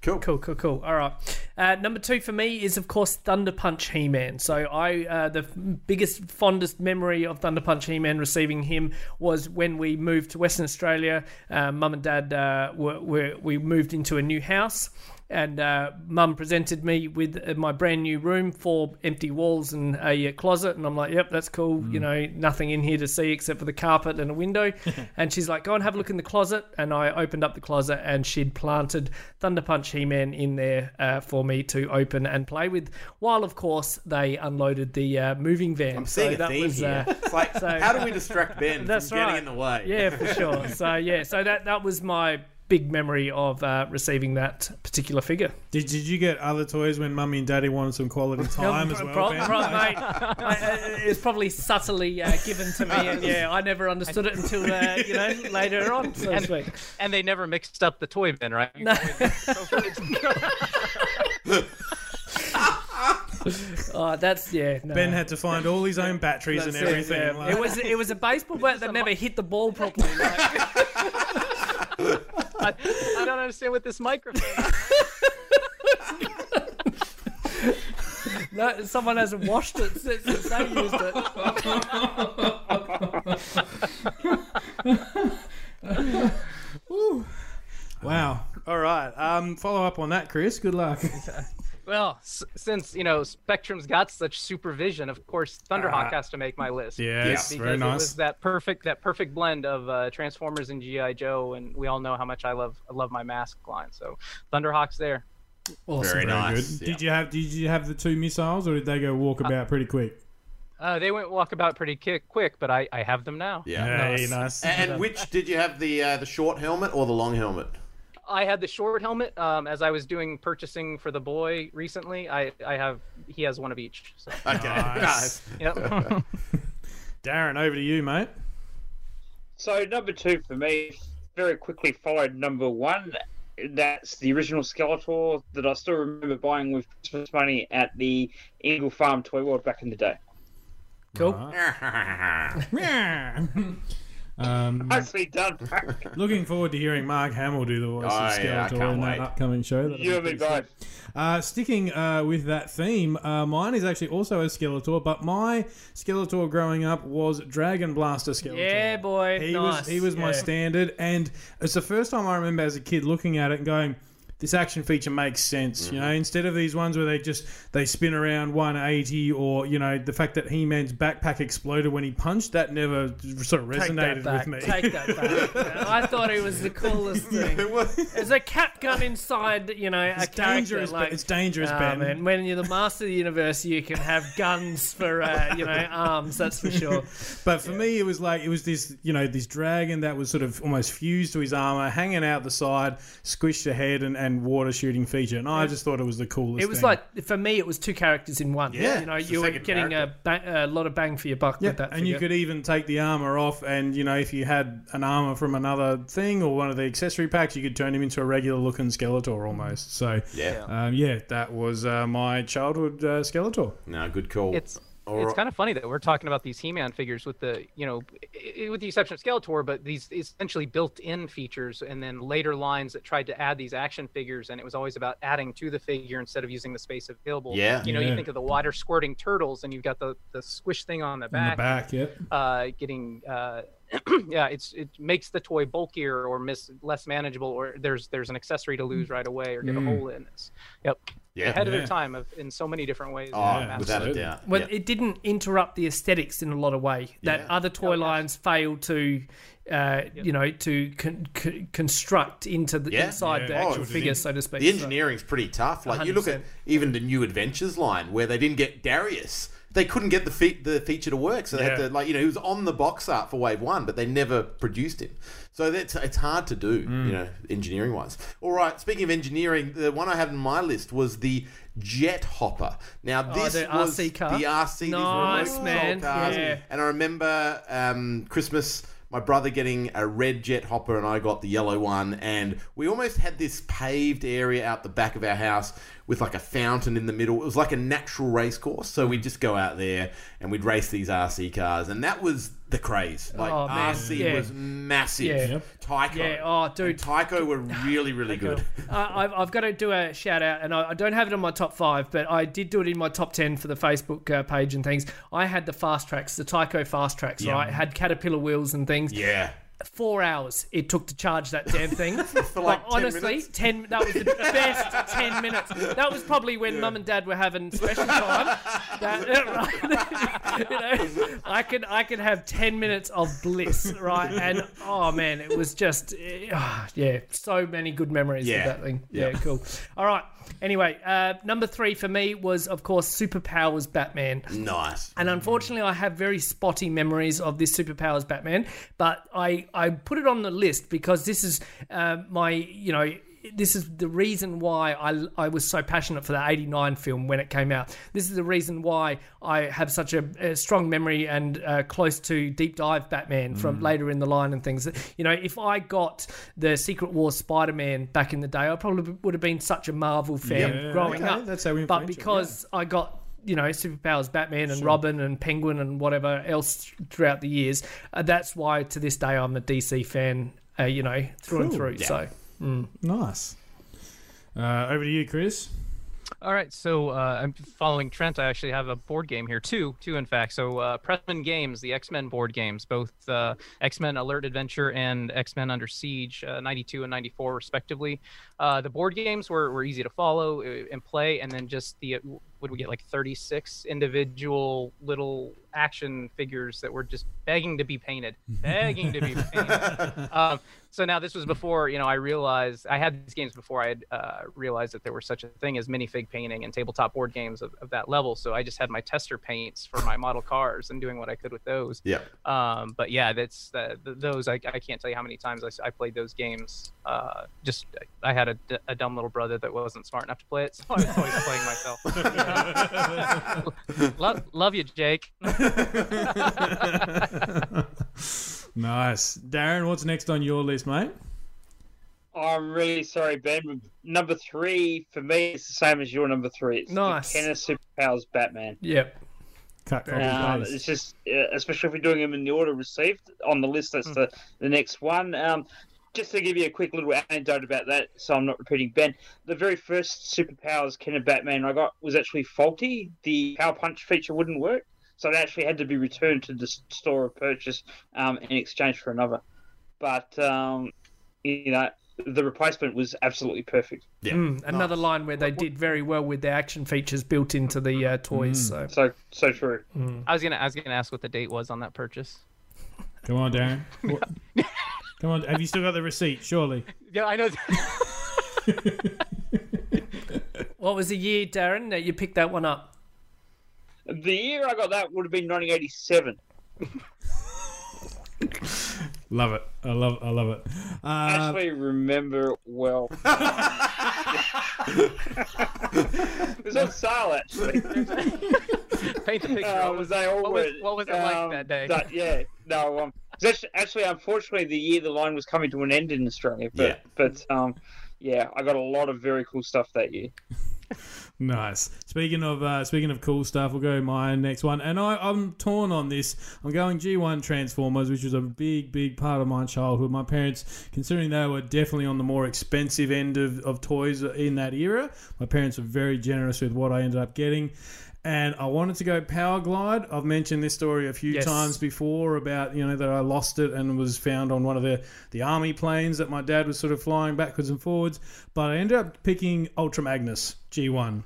Cool. Cool, cool, cool. All right. Uh, number two for me is, of course, Thunder Punch He Man. So, I uh, the biggest, fondest memory of Thunder Punch He Man receiving him was when we moved to Western Australia. Uh, Mum and Dad uh, were, were we moved into a new house. And uh, Mum presented me with uh, my brand new room, four empty walls and a uh, closet, and I'm like, "Yep, that's cool. You know, nothing in here to see except for the carpet and a window." and she's like, "Go and have a look in the closet." And I opened up the closet, and she'd planted Thunder Punch He-Man in there uh, for me to open and play with. While, of course, they unloaded the uh, moving van. I'm seeing a theme here. uh, it's like, so- how do we distract Ben That's from getting right. in the way? yeah, for sure. So yeah, so that that was my big memory of uh, receiving that particular figure. Did, did you get other toys when mummy and daddy wanted some quality time as well? pro- Ben? pro- mate, I, uh, it's probably subtly uh, given to me, and yeah, I never understood it until uh, you know later on. So to speak. And they never mixed up the toy bin, right? No. oh, that's yeah. No. Ben had to find all his own batteries That's and it, everything. yeah. like- It was it was a baseball bat that never hit the ball properly. Like, I, I don't understand what this microphone. no, someone hasn't washed it since, since they used it. wow. All right. Um, follow up on that, Chris. Good luck. Well, s- since you know Spectrum's got such supervision, of course Thunderhawk Ah. has to make my list. Yes, because very it was that perfect that perfect blend of uh, Transformers and GI Joe, and we all know how much I love I love my mask line. So Thunderhawk's there. Very Very nice. good. Yeah. Did you have Did you have the two missiles, or did they go walkabout pretty quick? Uh, they went walkabout pretty ki- quick, but I, I have them now. Yeah. Hey, nice. And which did you have the uh, the short helmet or the long helmet? I had the short helmet. Um, as I was doing purchasing for the boy recently, I, I have he has one of each. So, Okay. Nice. yep. Darren, over to you, mate. So number two for me very quickly followed number one. That's the original Skeletor that I still remember buying with Christmas money at the Eagle Farm Toy World back in the day. Cool. Um, Nicely done, Frank. looking forward to hearing Mark Hamill do the voice Oh, of yeah, I Skeletor can't in that wait. upcoming show. That'll You be and me both. Uh, sticking uh, with that theme, uh, mine is actually also a Skeletor, but my Skeletor growing up was Dragon Blaster Skeletor. Yeah, boy. He nice. was he was my standard, and it's the first time I remember as a kid looking at it and going, "This action feature makes sense." You know, instead of these ones where they just they spin around 180, or you know, the fact that He Man's backpack exploded when he punched, that never sort of resonated with me. Take that back. I thought it was the coolest thing. There's a cap gun inside, you know, It's a dangerous, like, but it's dangerous, Ah, Ben. man, when you're the master of the universe, you can have guns for, uh, you know, arms. That's for sure. But for me, it was like it was this, you know, this dragon that was sort of almost fused to his armor, hanging out the side, squished ahead, and, and water shooting feature. And I just thought it was the coolest. It was thing. like for me, it was two characters in one. Yeah, you know, you were getting a, bang, a lot of bang for your buck Yeah, with that. and you could even take the armor off, and you know, if you had an armor from another thing or one of the accessory packs, you could turn him into a regular looking Skeletor almost. So, Yeah. um, yeah, that was uh, my childhood uh, Skeletor. No, good call. It's All it's kind of funny that we're talking about these He-Man figures with the you know, i- i- with the exception of Skeletor, but these essentially built-in features, and then later lines that tried to add these action figures, and it was always about adding to the figure instead of using the space available. Yeah. You know, Yeah. you think of the water squirting turtles, and you've got the the squish thing on the In back. the back, yep. uh, getting uh, yeah, it's it makes the toy bulkier or miss less manageable, or there's there's an accessory to lose right away or get a hole in. this. yep, Yeah. ahead of Yeah. their time of, in so many different ways. Oh, Yeah, without a doubt. Well, Yeah. it didn't interrupt the aesthetics in a lot of way that Yeah. other toy lines failed to, uh, you know, to con- con- construct into the Yeah. inside the Yeah. Oh, actual the- figure, so to speak. The So- pretty tough. Like you look at even the New Adventures line where they didn't get Darius. They couldn't get the fe- the feature to work, so they had to like you know he was on the box art for Wave One, but they never produced him. So that's it's hard to do, Mm. you know, engineering wise. All right, speaking of engineering, the one I had in my list was the Jet Hopper. Now this Oh, the was RC car? the RC, Nice, man. cars. Yeah. And I remember um, Christmas, my brother getting a red jet hopper, and I got the yellow one. And we almost had this paved area out the back of our house with like a fountain in the middle. It was like a natural race course. So we'd just go out there and we'd race these RC cars. And that was the craze. Like Oh. RC Yeah. was massive. Yeah. Tyco. Yeah, oh, dude. And Tyco were really, really good. uh, I've, I've got to do a shout out, and I, I don't have it on my top five, but I did do it in my top ten for the Facebook uh, page and things. I had the Fast Traxx, the Tyco Fast Traxx, Yeah. right? Had caterpillar wheels and things. Yeah. Four hours it took to charge that damn thing. For like 10 honestly, minutes? ten. That was the best ten minutes. That was probably when mum and dad were having special time. That, you know, I could I could have ten minutes of bliss, right? And oh man, it was just ah, yeah, so many good memories Yeah. of that thing. Yeah. Yeah, cool. All right. Anyway, uh, number three for me was of course Superpowers Batman. Nice. And unfortunately, I have very spotty memories of this Superpowers Batman, but I, I put it on the list because this is uh, my, you know, this is the reason why I, I was so passionate for the 89 film when it came out. This is the reason why I have such a, a strong memory and uh, close to Deep Dive Batman from later in the line and things. You know, if I got the Secret Wars Spider Man back in the day, I probably would have been such a Marvel fan Yeah, growing okay, up. that's how But because I got you know superpowers Batman and Robin and Penguin and whatever else throughout the years. Uh, that's why to this day I'm a DC fan. Uh, you know through and Cool. through. So Nice. Uh, over to you, Chris. All right, so uh, I'm following Trent. I actually have a board game here, two, two in fact. So uh, Pressman Games, the X Men board games, both uh, X Men Alert Adventure and X Men Under Siege, uh, 92 and 94 respectively. Uh, the board games were, were easy to follow uh, and play, and then just the would we get like 36 individual little action figures that were just begging to be painted, begging to be painted. um, so now this was before you know I realized I had these games before I had uh, realized that there were such a thing as minifig painting and tabletop board games of, of that level. So I just had my tester paints for my model cars and doing what I could with those. Yeah. Um, but yeah, that's uh, th- those. I, I can't tell you how many times I played those games. Uh, just I had a, d- a dumb little brother that wasn't smart enough to play it, so I was always playing myself. love, love you, Jake. Nice. Darren, what's next on your list, mate? I'm really sorry, Ben. Number three for me is the same as your number three. It's Nice. the Kenner Superpowers Batman. yep. Cut, Um, it's just, uh, especially if we're doing them in the order received on the list. That's the, the next one. Um, just to give you a quick little anecdote about that, so I'm not repeating Ben. The very first superpowers Kenner Batman I got was actually faulty. The power punch feature wouldn't work, so it actually had to be returned to the store of purchase um, in exchange for another. But um, you know, the replacement was absolutely perfect. Yeah. Mm, another line where they did very well with their action features built into the uh, toys. So So so true. I was gonna I was gonna ask what the date was on that purchase. Come on, Darren. What- Come on. Have you still got the receipt? Surely. Yeah, I know. what was the year, Darren, that you picked that one up? The year I got that would have been 1987. Love it. I love. I love it. Uh, actually remember it well. it was on sale actually. Paint the picture. Uh, was, they all what, was, what was it um, like that day? that- yeah, no. Um, it's actually, actually, unfortunately, the year the line was coming to an end in Australia. But, Yeah. but um, yeah, I got a lot of very cool stuff that year. Nice. Speaking of uh, speaking of cool stuff, we'll go my next one, and I, I'm torn on this. I'm going G1 Transformers, which was a big, big part of my childhood. My parents, considering they were definitely on the more expensive end of, of toys in that era, my parents were very generous with what I ended up getting. And I wanted to go Power Glide. I've mentioned this story a few Yes. times before about you know that I lost it and was found on one of the the army planes that my dad was sort of flying backwards and forwards. But I ended up picking Ultra Magnus G1.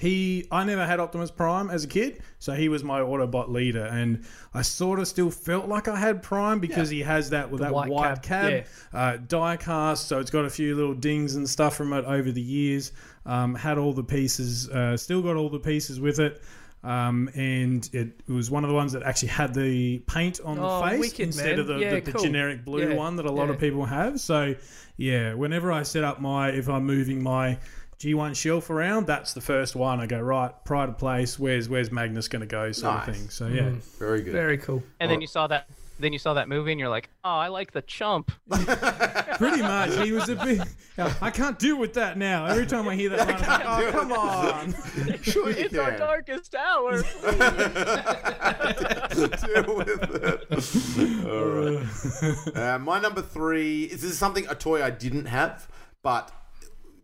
He, I never had Optimus Prime as a kid, so he was my Autobot leader, and I sort of still felt like I had Prime because he has that with that white white, cab, cab, uh, die cast, so it's got a few little dings and stuff from it over the years. Um, had all the pieces, uh, still got all the pieces with it. Um, and it, it was one of the ones that actually had the paint on Oh, the face wicked, instead man. of the, Yeah, the, the cool. generic blue Yeah, one that a lot yeah. of people have. So, yeah, whenever I set up my, if I'm moving my G1 shelf around, that's the first one. I go right, pride of place. Where's where's Magnus going to go, sort Nice. of thing. So yeah, Very good. Very cool. And then you saw that. Then you saw that movie, and you're like, "Oh, I like the chump." pretty much. He was a bit. I can't deal with that now. Every time I hear that, line, I'm like, oh come on. Sure you It's our darkest hour. Deal with it. All right. Uh, my number three is this is something a toy I didn't have, but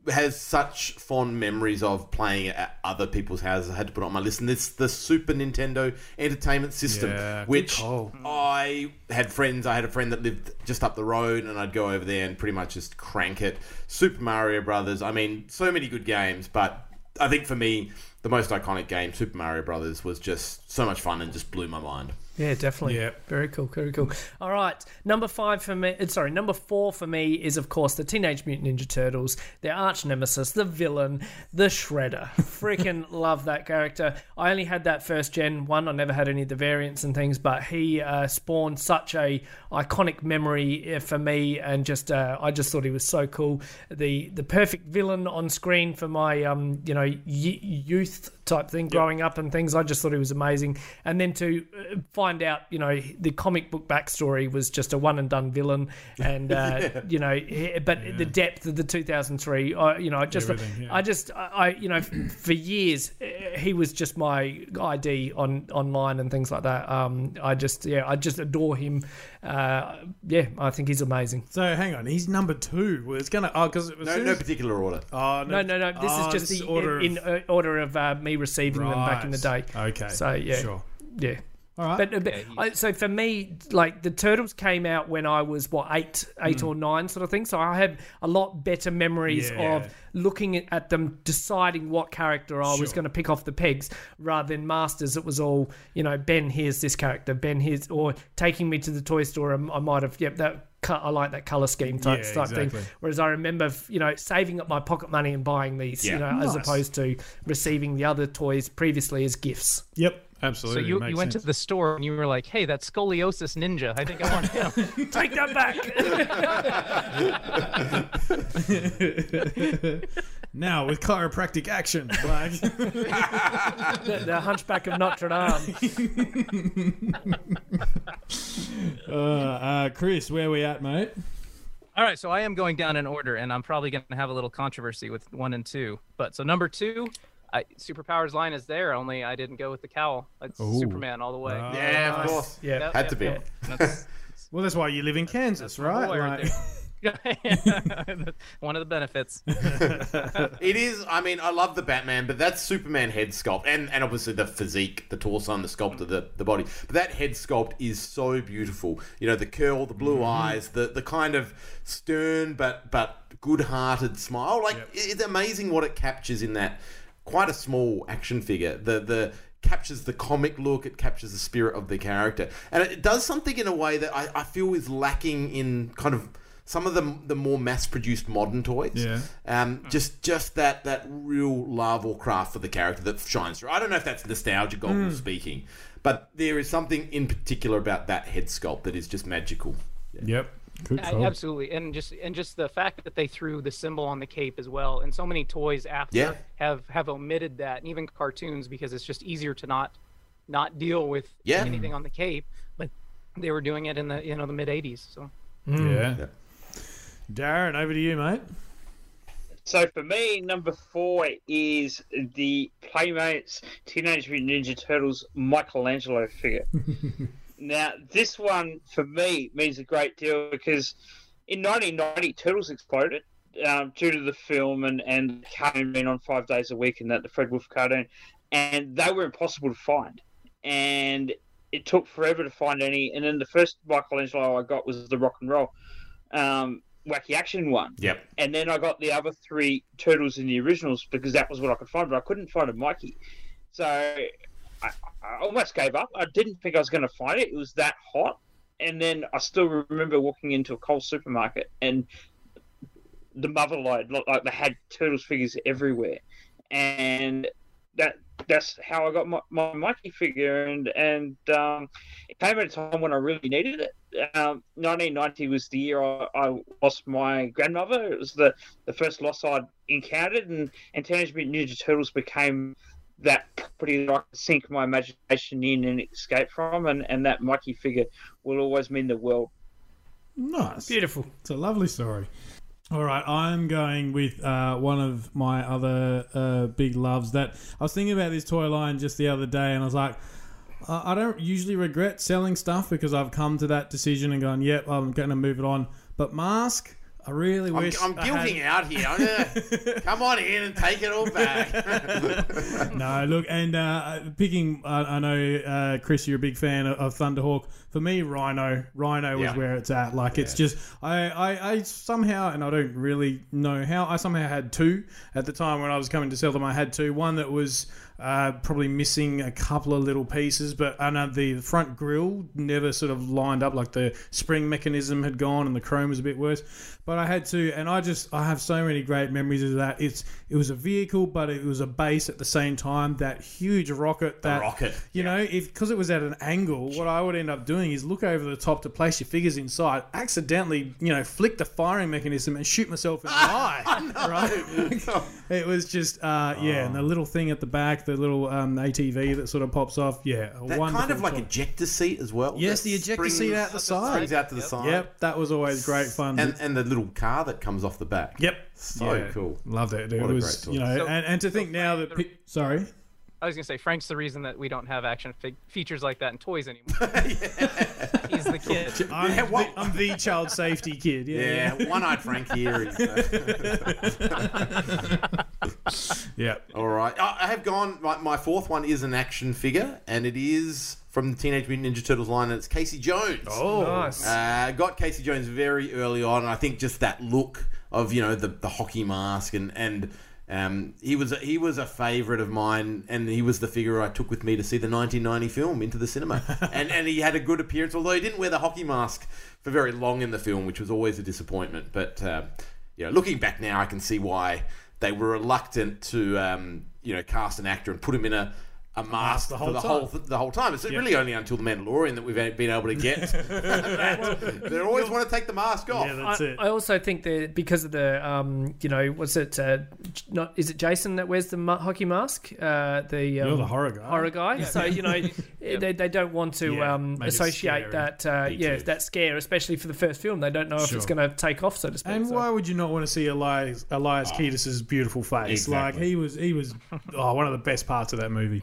has such fond memories of playing at other people's houses. I had to put it on my list, and it's the Super Nintendo Entertainment System, Yeah, which. I had friends. I had a friend that lived just up the road, and I'd go over there and pretty much just crank it. Super Mario Brothers. I mean, so many good games, but I think for me, the most iconic game, Super Mario Brothers, was just so much fun and just blew my mind. Yeah, definitely. Yeah. Very cool. Very cool. All right. Number five for me, uh, sorry, number four for me is, of course, the Teenage Mutant Ninja Turtles, their arch nemesis, the villain, the Shredder. Freaking love that character. I only had that first gen one. I never had any of the variants and things, but he uh, spawned such a iconic memory uh, for me, and just uh, I just thought he was so cool. The the perfect villain on screen for my um you know y- youth type thing growing up and things. I just thought he was amazing. And then to uh, find out, you know, the comic book backstory was just a one and done villain, and uh, you know, but the depth of the 2003, uh, you know, I just, yeah. I just, I, I- you know, for years uh, he was just my ID on online and things like that. Um, I just, yeah, I just adore him. Uh, yeah, I think he's amazing. So hang on, he's number two. Well, it's gonna oh because No, no particular order. oh, No, no, no. This oh, is just this the order in, of- in uh, order of uh, me receiving them back in the day. Okay. So yeah, Sure. yeah. All right. But, uh, but I, so for me, like the turtles came out when I was what eight, eight or nine, sort of thing. So I have a lot better memories. Yeah. of looking at- at them, deciding what character I was going to pick off the pegs, rather than Masters. It was all you know. Ben, here's this character. Ben, here's or taking me to the toy store. I, I might have yep that. cut- I like that color scheme type, Yeah, type exactly. thing. Whereas I remember, you know, saving up my pocket money and buying these, you Yeah. know, as opposed to receiving the other toys previously as gifts. Yep. So Absolutely. you, you went sense. to the store and you were like, "Hey, that scoliosis ninja. I think I want him." Take that back. now with chiropractic action. Like, the, the Hunchback of Notre Dame. uh, uh, Chris, where we at, mate? All right, so I am going down in order, and I'm probably going to have a little controversy with one and two. But so number two, I, superpowers line is there. Only I didn't go with the cowl. It's Ooh. Superman all the way. Ah. Yeah, of course. Yeah. Yep, Had yep, to be. yep. That's- Well, that's why you live in Kansas, right? right one of the benefits. It is. I mean, I love the Batman, but that Superman head sculpt, and, and obviously the physique, the torso, and the sculpt of the, the body. But that head sculpt is so beautiful. You know, the curl, the blue eyes, the the kind of stern but but good-hearted smile. Like it- it's amazing what it captures in that quite a small action figure. The the captures the comic look, it captures the spirit of the character, and it does something in a way that I, I feel is lacking in kind of some of the the more mass-produced modern toys. Yeah. Um, just just that that real love or craft for the character that shines through. I don't know if that's nostalgia goggles speaking, but there is something in particular about that head sculpt that is just magical. Yep. Good I- absolutely, and just and just the fact that they threw the symbol on the cape as well, and so many toys after Yeah. have have omitted that, and even cartoons because it's just easier to not not deal with Yeah. anything on the cape. But they were doing it in the you know the mid '80s, so. Hmm. Yeah. Yeah. Darren, over to you, mate. So for me, number four is the Playmates Teenage Mutant Ninja Turtles Michelangelo figure. now, this one for me means a great deal because in 1990, Turtles exploded. um, due to the film and and the cartoon being on five days a week and that the Fred Wolf cartoon, and they were impossible to find, and it took forever to find any. And then the first Michelangelo I got was the rock and roll, um, wacky action one. Yep. And then I got the other three turtles in the originals because that was what I could find, but I couldn't find a Mikey. So I, I almost gave up. I didn't think I was going to find it. It was that hot. And then I still remember walking into a Coles supermarket and the mother load looked like they had turtles figures everywhere. And that that's how I got my, my Mikey figure, and and um, it came at a time when I really needed it. Um, 1990 was the year I, I lost my grandmother. It was the, the first loss I'd encountered, and, and Teenage Mutant Ninja Turtles became that property that I could sink my imagination in and escape from, and, and that Mikey figure will always mean the world. Nice. Beautiful. It's a lovely story. All right, I'm going with uh, one of my other uh, big loves. That I was thinking about this toy line just the other day, and I was like, I don't usually regret selling stuff because I've come to that decision and gone, yep, I'm going to move it on. But mask, I really I'm, wish I'm guilting out here. I'm gonna- come on in and take it all back. no, look, and uh, picking, uh, I know, uh, Chris, you're a big fan of, of Thunderhawk. For me, Rhino, Rhino Yeah. is where it's at. Like, it's just, I, I, I somehow, and I don't really know how, I somehow had two at the time when I was coming to sell them. I had two. One that was uh, probably missing a couple of little pieces, but I know the front grille never sort of lined up. Like the spring mechanism had gone and the chrome was a bit worse. But I had to, and I just I have so many great memories of that. It's it was a vehicle, but it was a base at the same time. That huge rocket, that rocket, you know, if because it was at an angle, what I would end up doing is look over the top to place your figures inside, accidentally, you know, flick the firing mechanism and shoot myself in the eye. Right? it was just uh, yeah, and the little thing at the back, the little um, ATV that sort of pops off. Yeah, a That kind of like toy. ejector seat as well. Yes, the ejector seat out the side. Springs out to the side. Yep, that was always great fun. And and the little car that comes off the back. Yep. So Yeah. cool. Loved it. It What a was, great you know, So- and, and to think now that, pe- sorry, I was gonna say Frank's the reason that we don't have action fig- features like that in toys anymore. He's the kid. I'm, Yeah, what- the, I'm the child safety kid. Yeah, Yeah, one-eyed Frank here. Is, yeah. all right, I I have gone. My, my fourth one is an action figure, and it is from the Teenage Mutant Ninja Turtles line, and it's Casey Jones. Oh, Nice. Uh, got Casey Jones very early on, and I think just that look of you know the, the hockey mask and and um, he was a, he was a favourite of mine, and he was the figure I took with me to see the 1990 film into the cinema, and and he had a good appearance, although he didn't wear the hockey mask for very long in the film, which was always a disappointment. But uh, you know, looking back now, I can see why they were reluctant to um, you know cast an actor and put him in a a mask the for whole the time. whole the whole time. It's really only until the Mandalorian that we've been able to get. they always want to take the mask off. Yeah, that's I, it. I also think that because of the, um, you know, was it? Uh, not is it Jason that wears the ma- hockey mask? Uh, the um, You're the horror guy. Horror guy. So you know, they, they don't want to Yeah, um, make it associate scary. that. Uh, Me yeah, too. that scare, especially for the first film. They don't know if Sure. it's going to take off, so to speak. And so. why would you not want to see Elias, Elias Koteas's beautiful face? Like Exactly. he was, he was, oh, one of the best parts of that movie.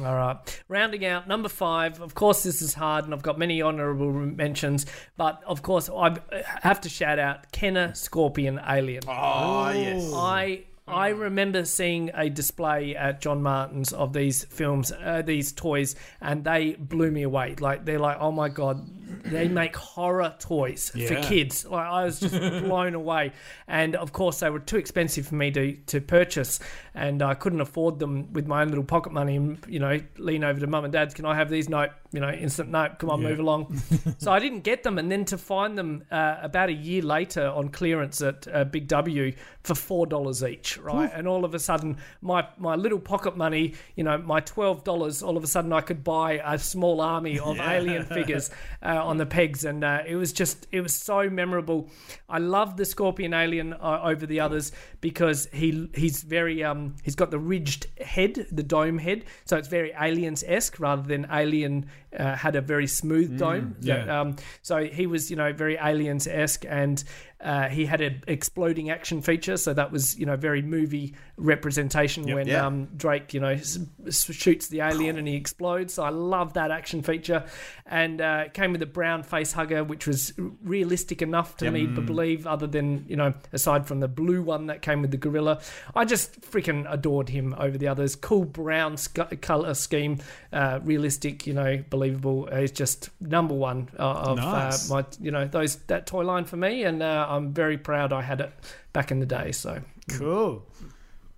All right. Rounding out number five. Of course, this is hard, and I've got many honourable mentions. But of course, I have to shout out Kenner Scorpion Alien. Oh yes. I I remember seeing a display at John Martin's of these films, uh, these toys, and they blew me away. Like they're like, oh my god, they make horror toys for kids. Like I was just blown away. And of course, they were too expensive for me to to purchase, and I couldn't afford them with my own little pocket money. And you know, lean over to mum and dad's, can I have these? Nope. You know, instant nope. Come on, Yeah. move along. so I didn't get them, and then to find them uh, about a year later on clearance at uh, Big W for four dollars each, right? And all of a sudden, my my little pocket money, you know, my twelve dollars, all of a sudden I could buy a small army of alien figures uh, on the pegs, and uh, it was just it was so memorable. I love the Scorpion alien uh, over the others because he he's very um he's got the ridged head, the dome head, so it's very aliens esque rather than alien uh, had a very smooth dome. yeah. that, um, so he was, you know, very aliens esque, and Uh, he had an exploding action feature, so that was you know very movie representation when Yeah. um, Drake you know s- shoots the alien and he explodes. So I love that action feature, and uh, it came with a brown face hugger, which was realistic enough to me to believe. Other than you know, aside from the blue one that came with the gorilla, I just freaking adored him over the others. Cool brown sc- color scheme, uh, realistic, you know, believable. He's just number one uh, of Nice. uh, my you know those that toy line for me, and uh, I'm very proud I had it back in the day. So Cool.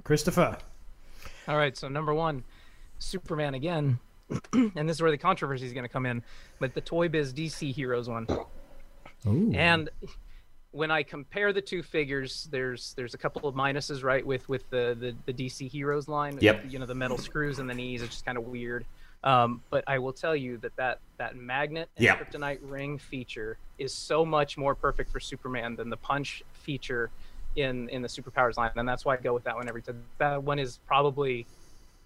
Christopher. All right, so number one, Superman again, and this is where the controversy is going to come in. But the Toy Biz DC Heroes one, Ooh. and when I compare the two figures, there's there's a couple of minuses, right? With with the the, the DC Heroes line, Yep. you know, the metal screws in the knees, it's just kind of weird. Um, but I will tell you that that that magnet and Yeah. kryptonite ring feature is so much more perfect for Superman than the punch feature in in the superpowers line, and that's why I go with that one every time. That one is probably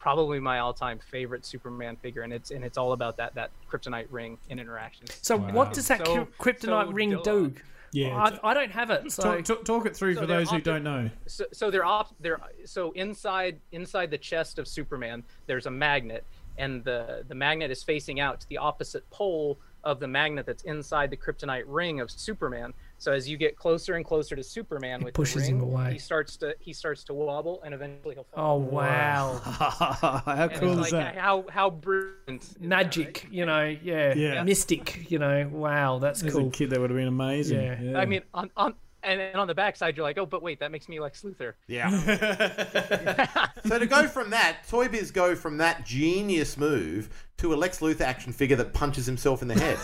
probably my all-time favorite Superman figure, and it's and it's all about that that kryptonite ring and interaction. so Wow. what does that So- kryptonite so ring do? Yeah, I, I don't have it. So Talk, talk, talk it through So for they're those who don't know. so, so they're op- they're so inside inside the chest of Superman there's a magnet and the the magnet is facing out to the opposite pole of the magnet that's inside the kryptonite ring of Superman so as you get closer and closer to Superman with pushes the ring, him away. he starts to he starts to wobble and eventually he'll fall. oh wow, How cool is like that? how how brilliant is that, magic, right? you know, yeah, Yeah. mystic, you know, wow, that's As cool. a kid, that would have been amazing. Yeah. I mean on on and then on the backside you're like oh but wait that makes me like Sluther Yeah. so to go from that, Toy Biz go from that genius move to a Lex Luthor action figure that punches himself in the head.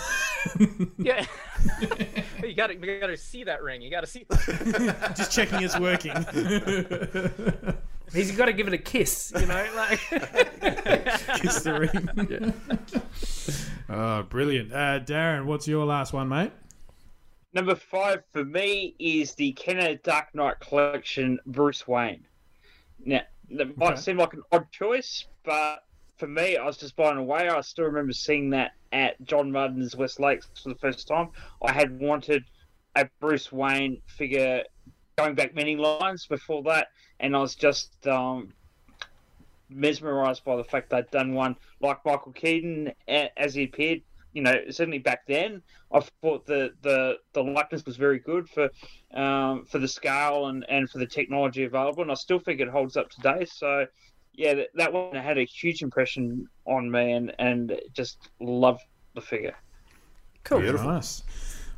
yeah you gotta you gotta see that ring you gotta see just checking it's working. He's got to give it a kiss, you know, like Kiss the ring. Oh, brilliant. Uh, Darren, what's your last one, mate? Number five for me is the Kenner Dark Knight Collection Bruce Wayne. Now, that might Okay. seem like an odd choice, but for me, I was just blown away. I still remember seeing that at John Martin's West Lakes for the first time. I had wanted a Bruce Wayne figure going back many lines before that, and I was just um, mesmerized by the fact they'd done one like Michael Keaton as he appeared. You know, certainly back then, I thought the the, the likeness was very good for um, for the scale and, and for the technology available, and I still think it holds up today. So, yeah, that, that one had a huge impression on me, and and just loved the figure. cool. Beautiful. Nice.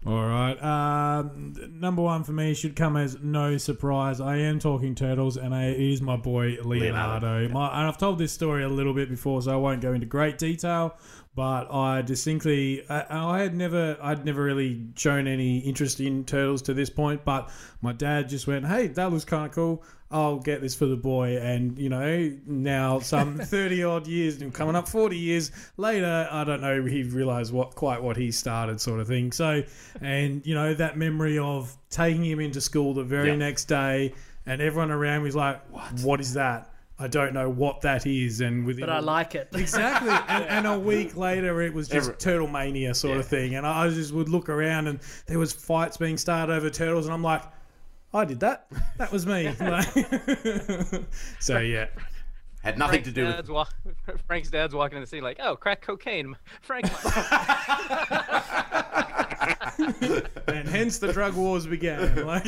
All right. Um, number one for me should come as no surprise. I am talking turtles, and I, it is my boy Leonardo. Leonardo, My, and I've told this story a little bit before, so I won't go into great detail. But I distinctly, I, I had never, I'd never really shown any interest in turtles to this point. But my dad just went, "Hey, that looks kind of cool. I'll get this for the boy." And you know, now some thirty odd years, and coming up forty years later, I don't know. He realised what quite what he started, sort of thing. So, and you know, that memory of taking him into school the very Yeah. next day, and everyone around me was like, "What is that?" I don't know what that is, and within But I like it. Exactly. and, and a week later, it was just Every- Turtle Mania sort of thing. And I just would look around and there was fights being started over turtles. And I'm like, I did that. That was me. So, yeah. Had nothing to do with dad's wa- Frank's dad's walking in the city like, oh, crack cocaine. Frank, And hence the drug wars began. Like,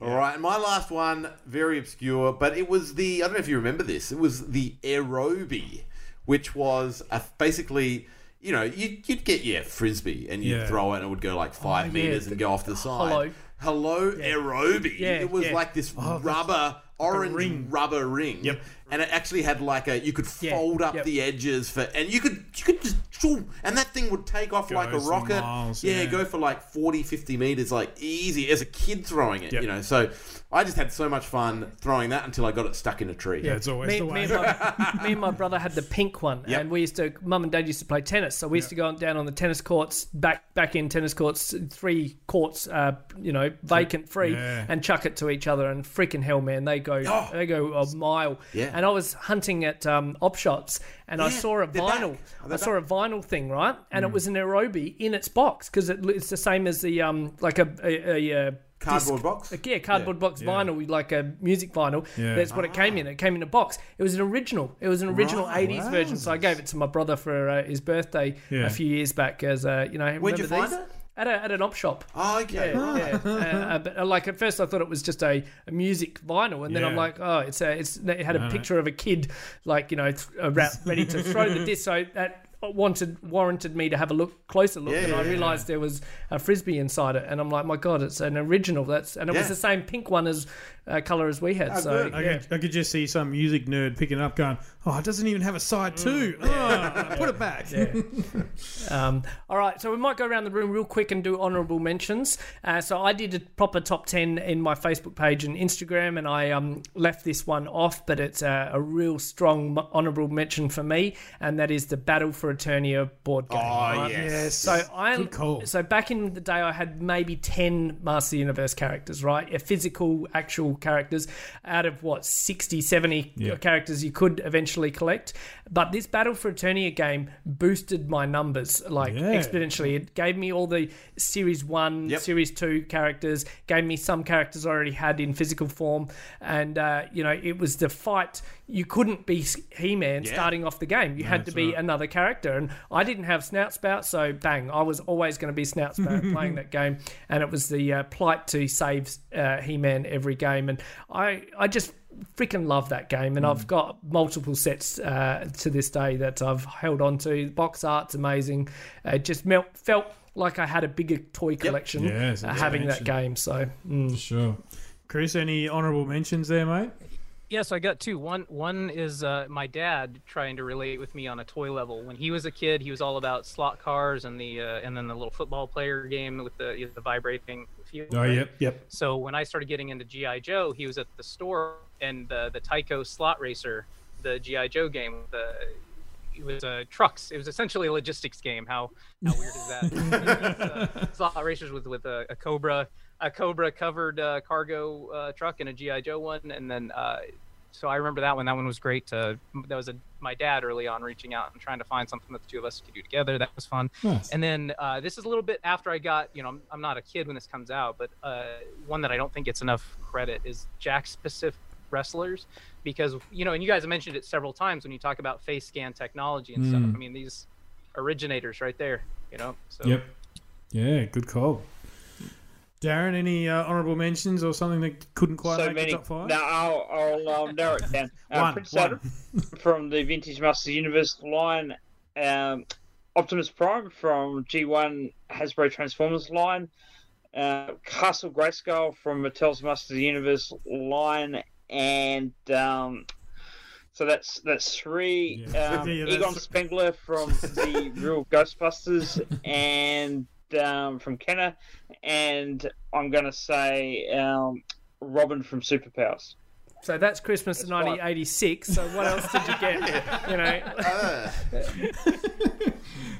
All right, and my last one, very obscure, but it was the I don't know if you remember this. It was the aerobie, which was a, basically, you know, you'd, you'd get your frisbee and you'd Yeah. throw it and it would go like five Oh, yeah, meters and go off the side. hello. Hello, aerobie. Yeah, it was yeah. like this oh, rubber, orange ring. rubber ring. Yep. And it actually had like a you could Yeah, fold up yep. the edges for, and you could you could just shoo, and that thing would take off like a rocket. miles, yeah, yeah. go for like 40, 50 meters, like easy as a kid throwing it. Yep. You know, so I just had so much fun throwing that until I got it stuck in a tree. yeah, it's always me, the me way. and my, me and my brother had the pink one, Yep. and we used to. Mum and Dad used to play tennis, so we used to go down on the tennis courts, back back in tennis courts, three courts, uh, you know, vacant, free, Yeah. and chuck it to each other. And freaking hell, man, they go Oh. they go a mile. Yeah. and I was hunting at um, op shops, and I saw a vinyl. I they saw a vinyl thing, right, and it was an Aerobie in its box because it, it's the same as the um like a a, a, uh Cardboard disc- box? a- yeah, cardboard box vinyl, like a music vinyl. Yeah. That's what it came in. It came in a box. It was an original. It was an original Right. '80s version. So I gave it to my brother for uh, his birthday Yeah. a few years back. As uh, you know, Where'd you remember find these? it? At, a, at an op shop. Oh, okay. Yeah, yeah. Uh, uh, but uh, like at first, I thought it was just a, a music vinyl, and then I'm like, oh, it's a, it's it had a No. picture of a kid, like you know, th- about ready to throw the disc. So that Uh, wanted warranted me to have a look closer look, Yeah, and I yeah, realised there was a frisbee inside it, and I'm like, my god, it's an original. That's and it was the same pink one as uh, color as we had. Oh, so good. I, yeah. could, I could just see some music nerd picking it up, going, "Oh, it doesn't even have a side two. Oh, put it back." Um, all right, so we might go around the room real quick and do honourable mentions. Uh, so I did a proper top ten in my Facebook page and Instagram, and I um, left this one off, but it's a, a real strong honourable mention for me, and that is the Battle for Eternia board game. Oh, right? yes. So I Good call. so back in the day, I had maybe ten Master Universe characters, right? A Physical, actual characters, out of what 60, 70 Yeah. characters you could eventually collect. But this Battle for Eternia game boosted my numbers like Yeah. exponentially. It gave me all the Series One, Yep. Series Two characters. Gave me some characters I already had in physical form, and uh, you know it was the fight. You couldn't be He-Man Yeah. starting off the game. You had to be right. another character, and I didn't have Snout Spout, so bang, I was always going to be Snout Spout playing that game, and it was the uh, plight to save uh, He-Man every game, and I I just freaking love that game, and I've got multiple sets uh, to this day that I've held on to. The box art's amazing. It just melt, felt like I had a bigger toy collection Yes, uh, having that game. So mm. Sure. Chris, any honourable mentions there, mate? Yes, I got two. One one is uh, my dad trying to relate with me on a toy level. When he was a kid, he was all about slot cars and the uh, and then the little football player game with the the vibrating field. Oh, right? yep, yep. So when I started getting into GI Joe, he was at the store and the the Tyco Slot Racer, the GI Joe game, the it was uh, trucks. It was essentially a logistics game. How how weird is that? Was, uh, slot racers with with a, a Cobra, a Cobra covered uh, cargo uh, truck and a GI Joe one, and then uh, so I remember that one. That one was great. Uh, that was a, my dad early on reaching out and trying to find something that the two of us could do together. That was fun. Nice. And then uh, this is a little bit after I got, you know, I'm, I'm not a kid when this comes out, but uh, one that I don't think gets enough credit is Jakks Pacific Wrestlers, because you know, and you guys have mentioned it several times when you talk about face scan technology and stuff. Mm. I mean, these originators right there, you know. So Yep. Yeah, good call. Darren, any uh, honourable mentions or something that couldn't quite so make many. the top five? Now I'll, I'll, I'll narrow it down. Uh, One, Prince one. Adam from the Vintage Masters Universe line, um, Optimus Prime from G1 Hasbro Transformers line, uh, Castle Grayskull from Mattel's Masters Universe line, and um, so that's that's three. Yeah. Um, Yeah, that's- Egon Spengler from the real Ghostbusters, and um, from Kenner, and I'm gonna say um, Robin from Superpowers. so that's Christmas of right. 1986. So what else did you get? you know, Uh,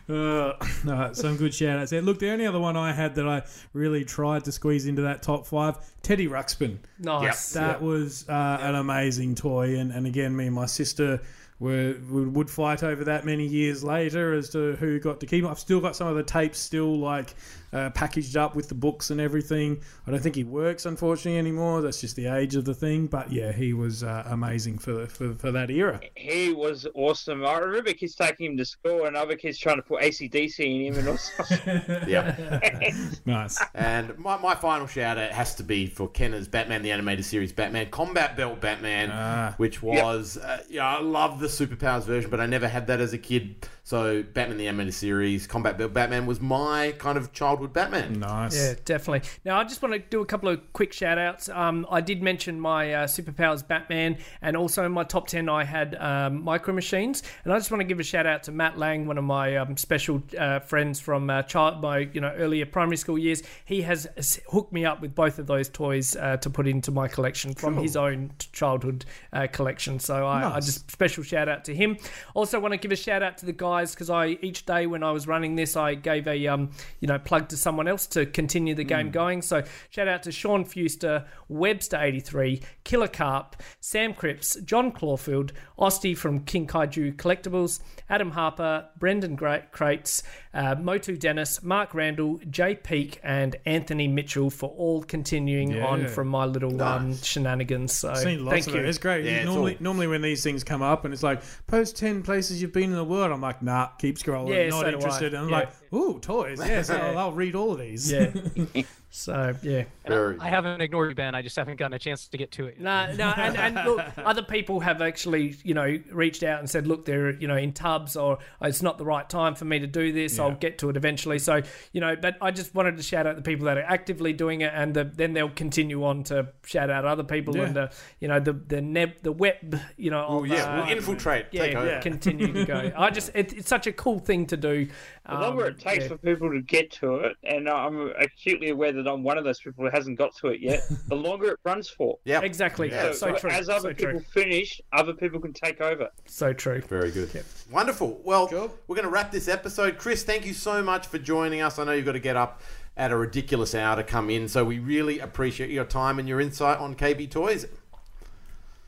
Uh, no, some good shout outs there. Look, the only other one I had that I really tried to squeeze into that top five, Teddy Ruxpin. nice. That was uh, an amazing toy, and, and again, me and my sister were would, would fight over that many years later as to who got to keep. I've still got some of the tapes still like uh, packaged up with the books and everything. I don't think he works unfortunately anymore. That's just the age of the thing. But yeah, he was uh, amazing for, for for that era. He was awesome. I remember kids taking him to school, and other kids trying to put ACDC in him, and also. yeah. Nice. And my, my final shout out has to be for Kenner's Batman the Animated Series Batman Combat Belt Batman, Ah. which was uh, yeah I love the superpowers version, but I never had that as a kid. So Batman the Animated Series Combat Belt Batman was my kind of childhood Batman. Nice. Yeah, definitely. Now, I just want to do a couple of quick shout outs. Um, I did mention my uh, Superpowers Batman, and also in my top 10, I had um, Micro Machines. And I just want to give a shout out to Matt Lang, one of my um, special uh, friends from uh, child, my you know earlier primary school years. He has hooked me up with both of those toys uh, to put into my collection from his own childhood uh, collection. So I, I just special shout out to him. Also, want to give a shout out to the guy guys because I each day when I was running this, I gave a um, you know plug to someone else to continue the game going. So shout out to Sean Fuster, Webster eighty three, Killer Carp, Sam Cripps, John Clawfield, Osty from King Kaiju Collectibles, Adam Harper, Brendan Gra- Crates, uh, Motu Dennis, Mark Randall, Jay Peak, and Anthony Mitchell for all continuing Yeah. on from my little um, shenanigans. So seen lots thank of you. it. It's great. Yeah, it's all- normally when these things come up and it's like post ten places you've been in the world, I'm like, nah, keep scrolling. Yeah, not so interested. And I'm Yeah. like, ooh, toys. Yes, I'll, I'll read all of these. Yeah. so yeah. Very. I haven't ignored you, Ben. I just haven't gotten a chance to get to it. No, no, and, and look, other people have actually, you know, reached out and said, look, they're, you know, in tubs, or "Oh, it's not the right time for me to do this. I'll get to it eventually. So, you know, but I just wanted to shout out the people that are actively doing it, and the, then they'll continue on to shout out other people, Yeah. and the, you know, the the neb, the web, you know, Well, of, yeah, uh, we'll infiltrate. yeah, take over. continue to go. I just, it, it's such a cool thing to do. The longer Um, it takes yeah. for people to get to it, and I'm acutely aware that I'm one of those people who hasn't got to it yet, the longer it runs for. Yeah. Exactly. Yeah. So, true. As other so people true. finish, other people can take over. So true. Very good. Wonderful. Well, we're going to wrap this episode. Chris, thank you so much for joining us. I know you've got to get up at a ridiculous hour to come in, so we really appreciate your time and your insight on KB Toys.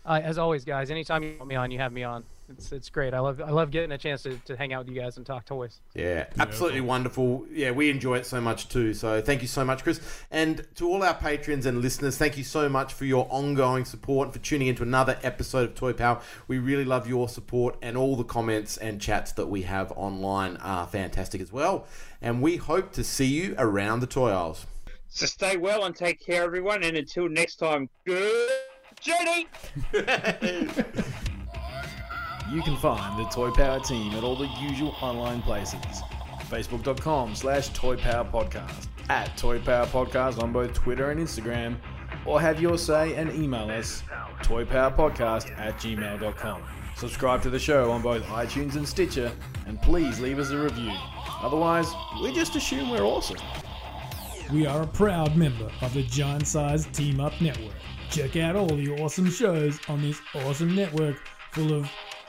Uh, as always, guys, anytime you want me on, you have me on. It's it's great. I love I love getting a chance to, to hang out with you guys and talk toys. Yeah, absolutely wonderful. Yeah, we enjoy it so much too. So thank you so much, Chris. And to all our patrons and listeners, thank you so much for your ongoing support and for tuning into another episode of Toy Power. We really love your support and all the comments and chats that we have online are fantastic as well. And we hope to see you around the toy aisles. So stay well and take care, everyone. And until next time, good journey. You can find the Toy Power team at all the usual online places. Facebook.com slash Toy Power Podcast, at Toy Power Podcast on both Twitter and Instagram, or have your say and email us toypowerpodcast at gmail.com. Subscribe to the show on both iTunes and Stitcher, and please leave us a review. Otherwise, we just assume we're awesome. We are a proud member of the Giant Size Team Up Network. Check out all the awesome shows on this awesome network full of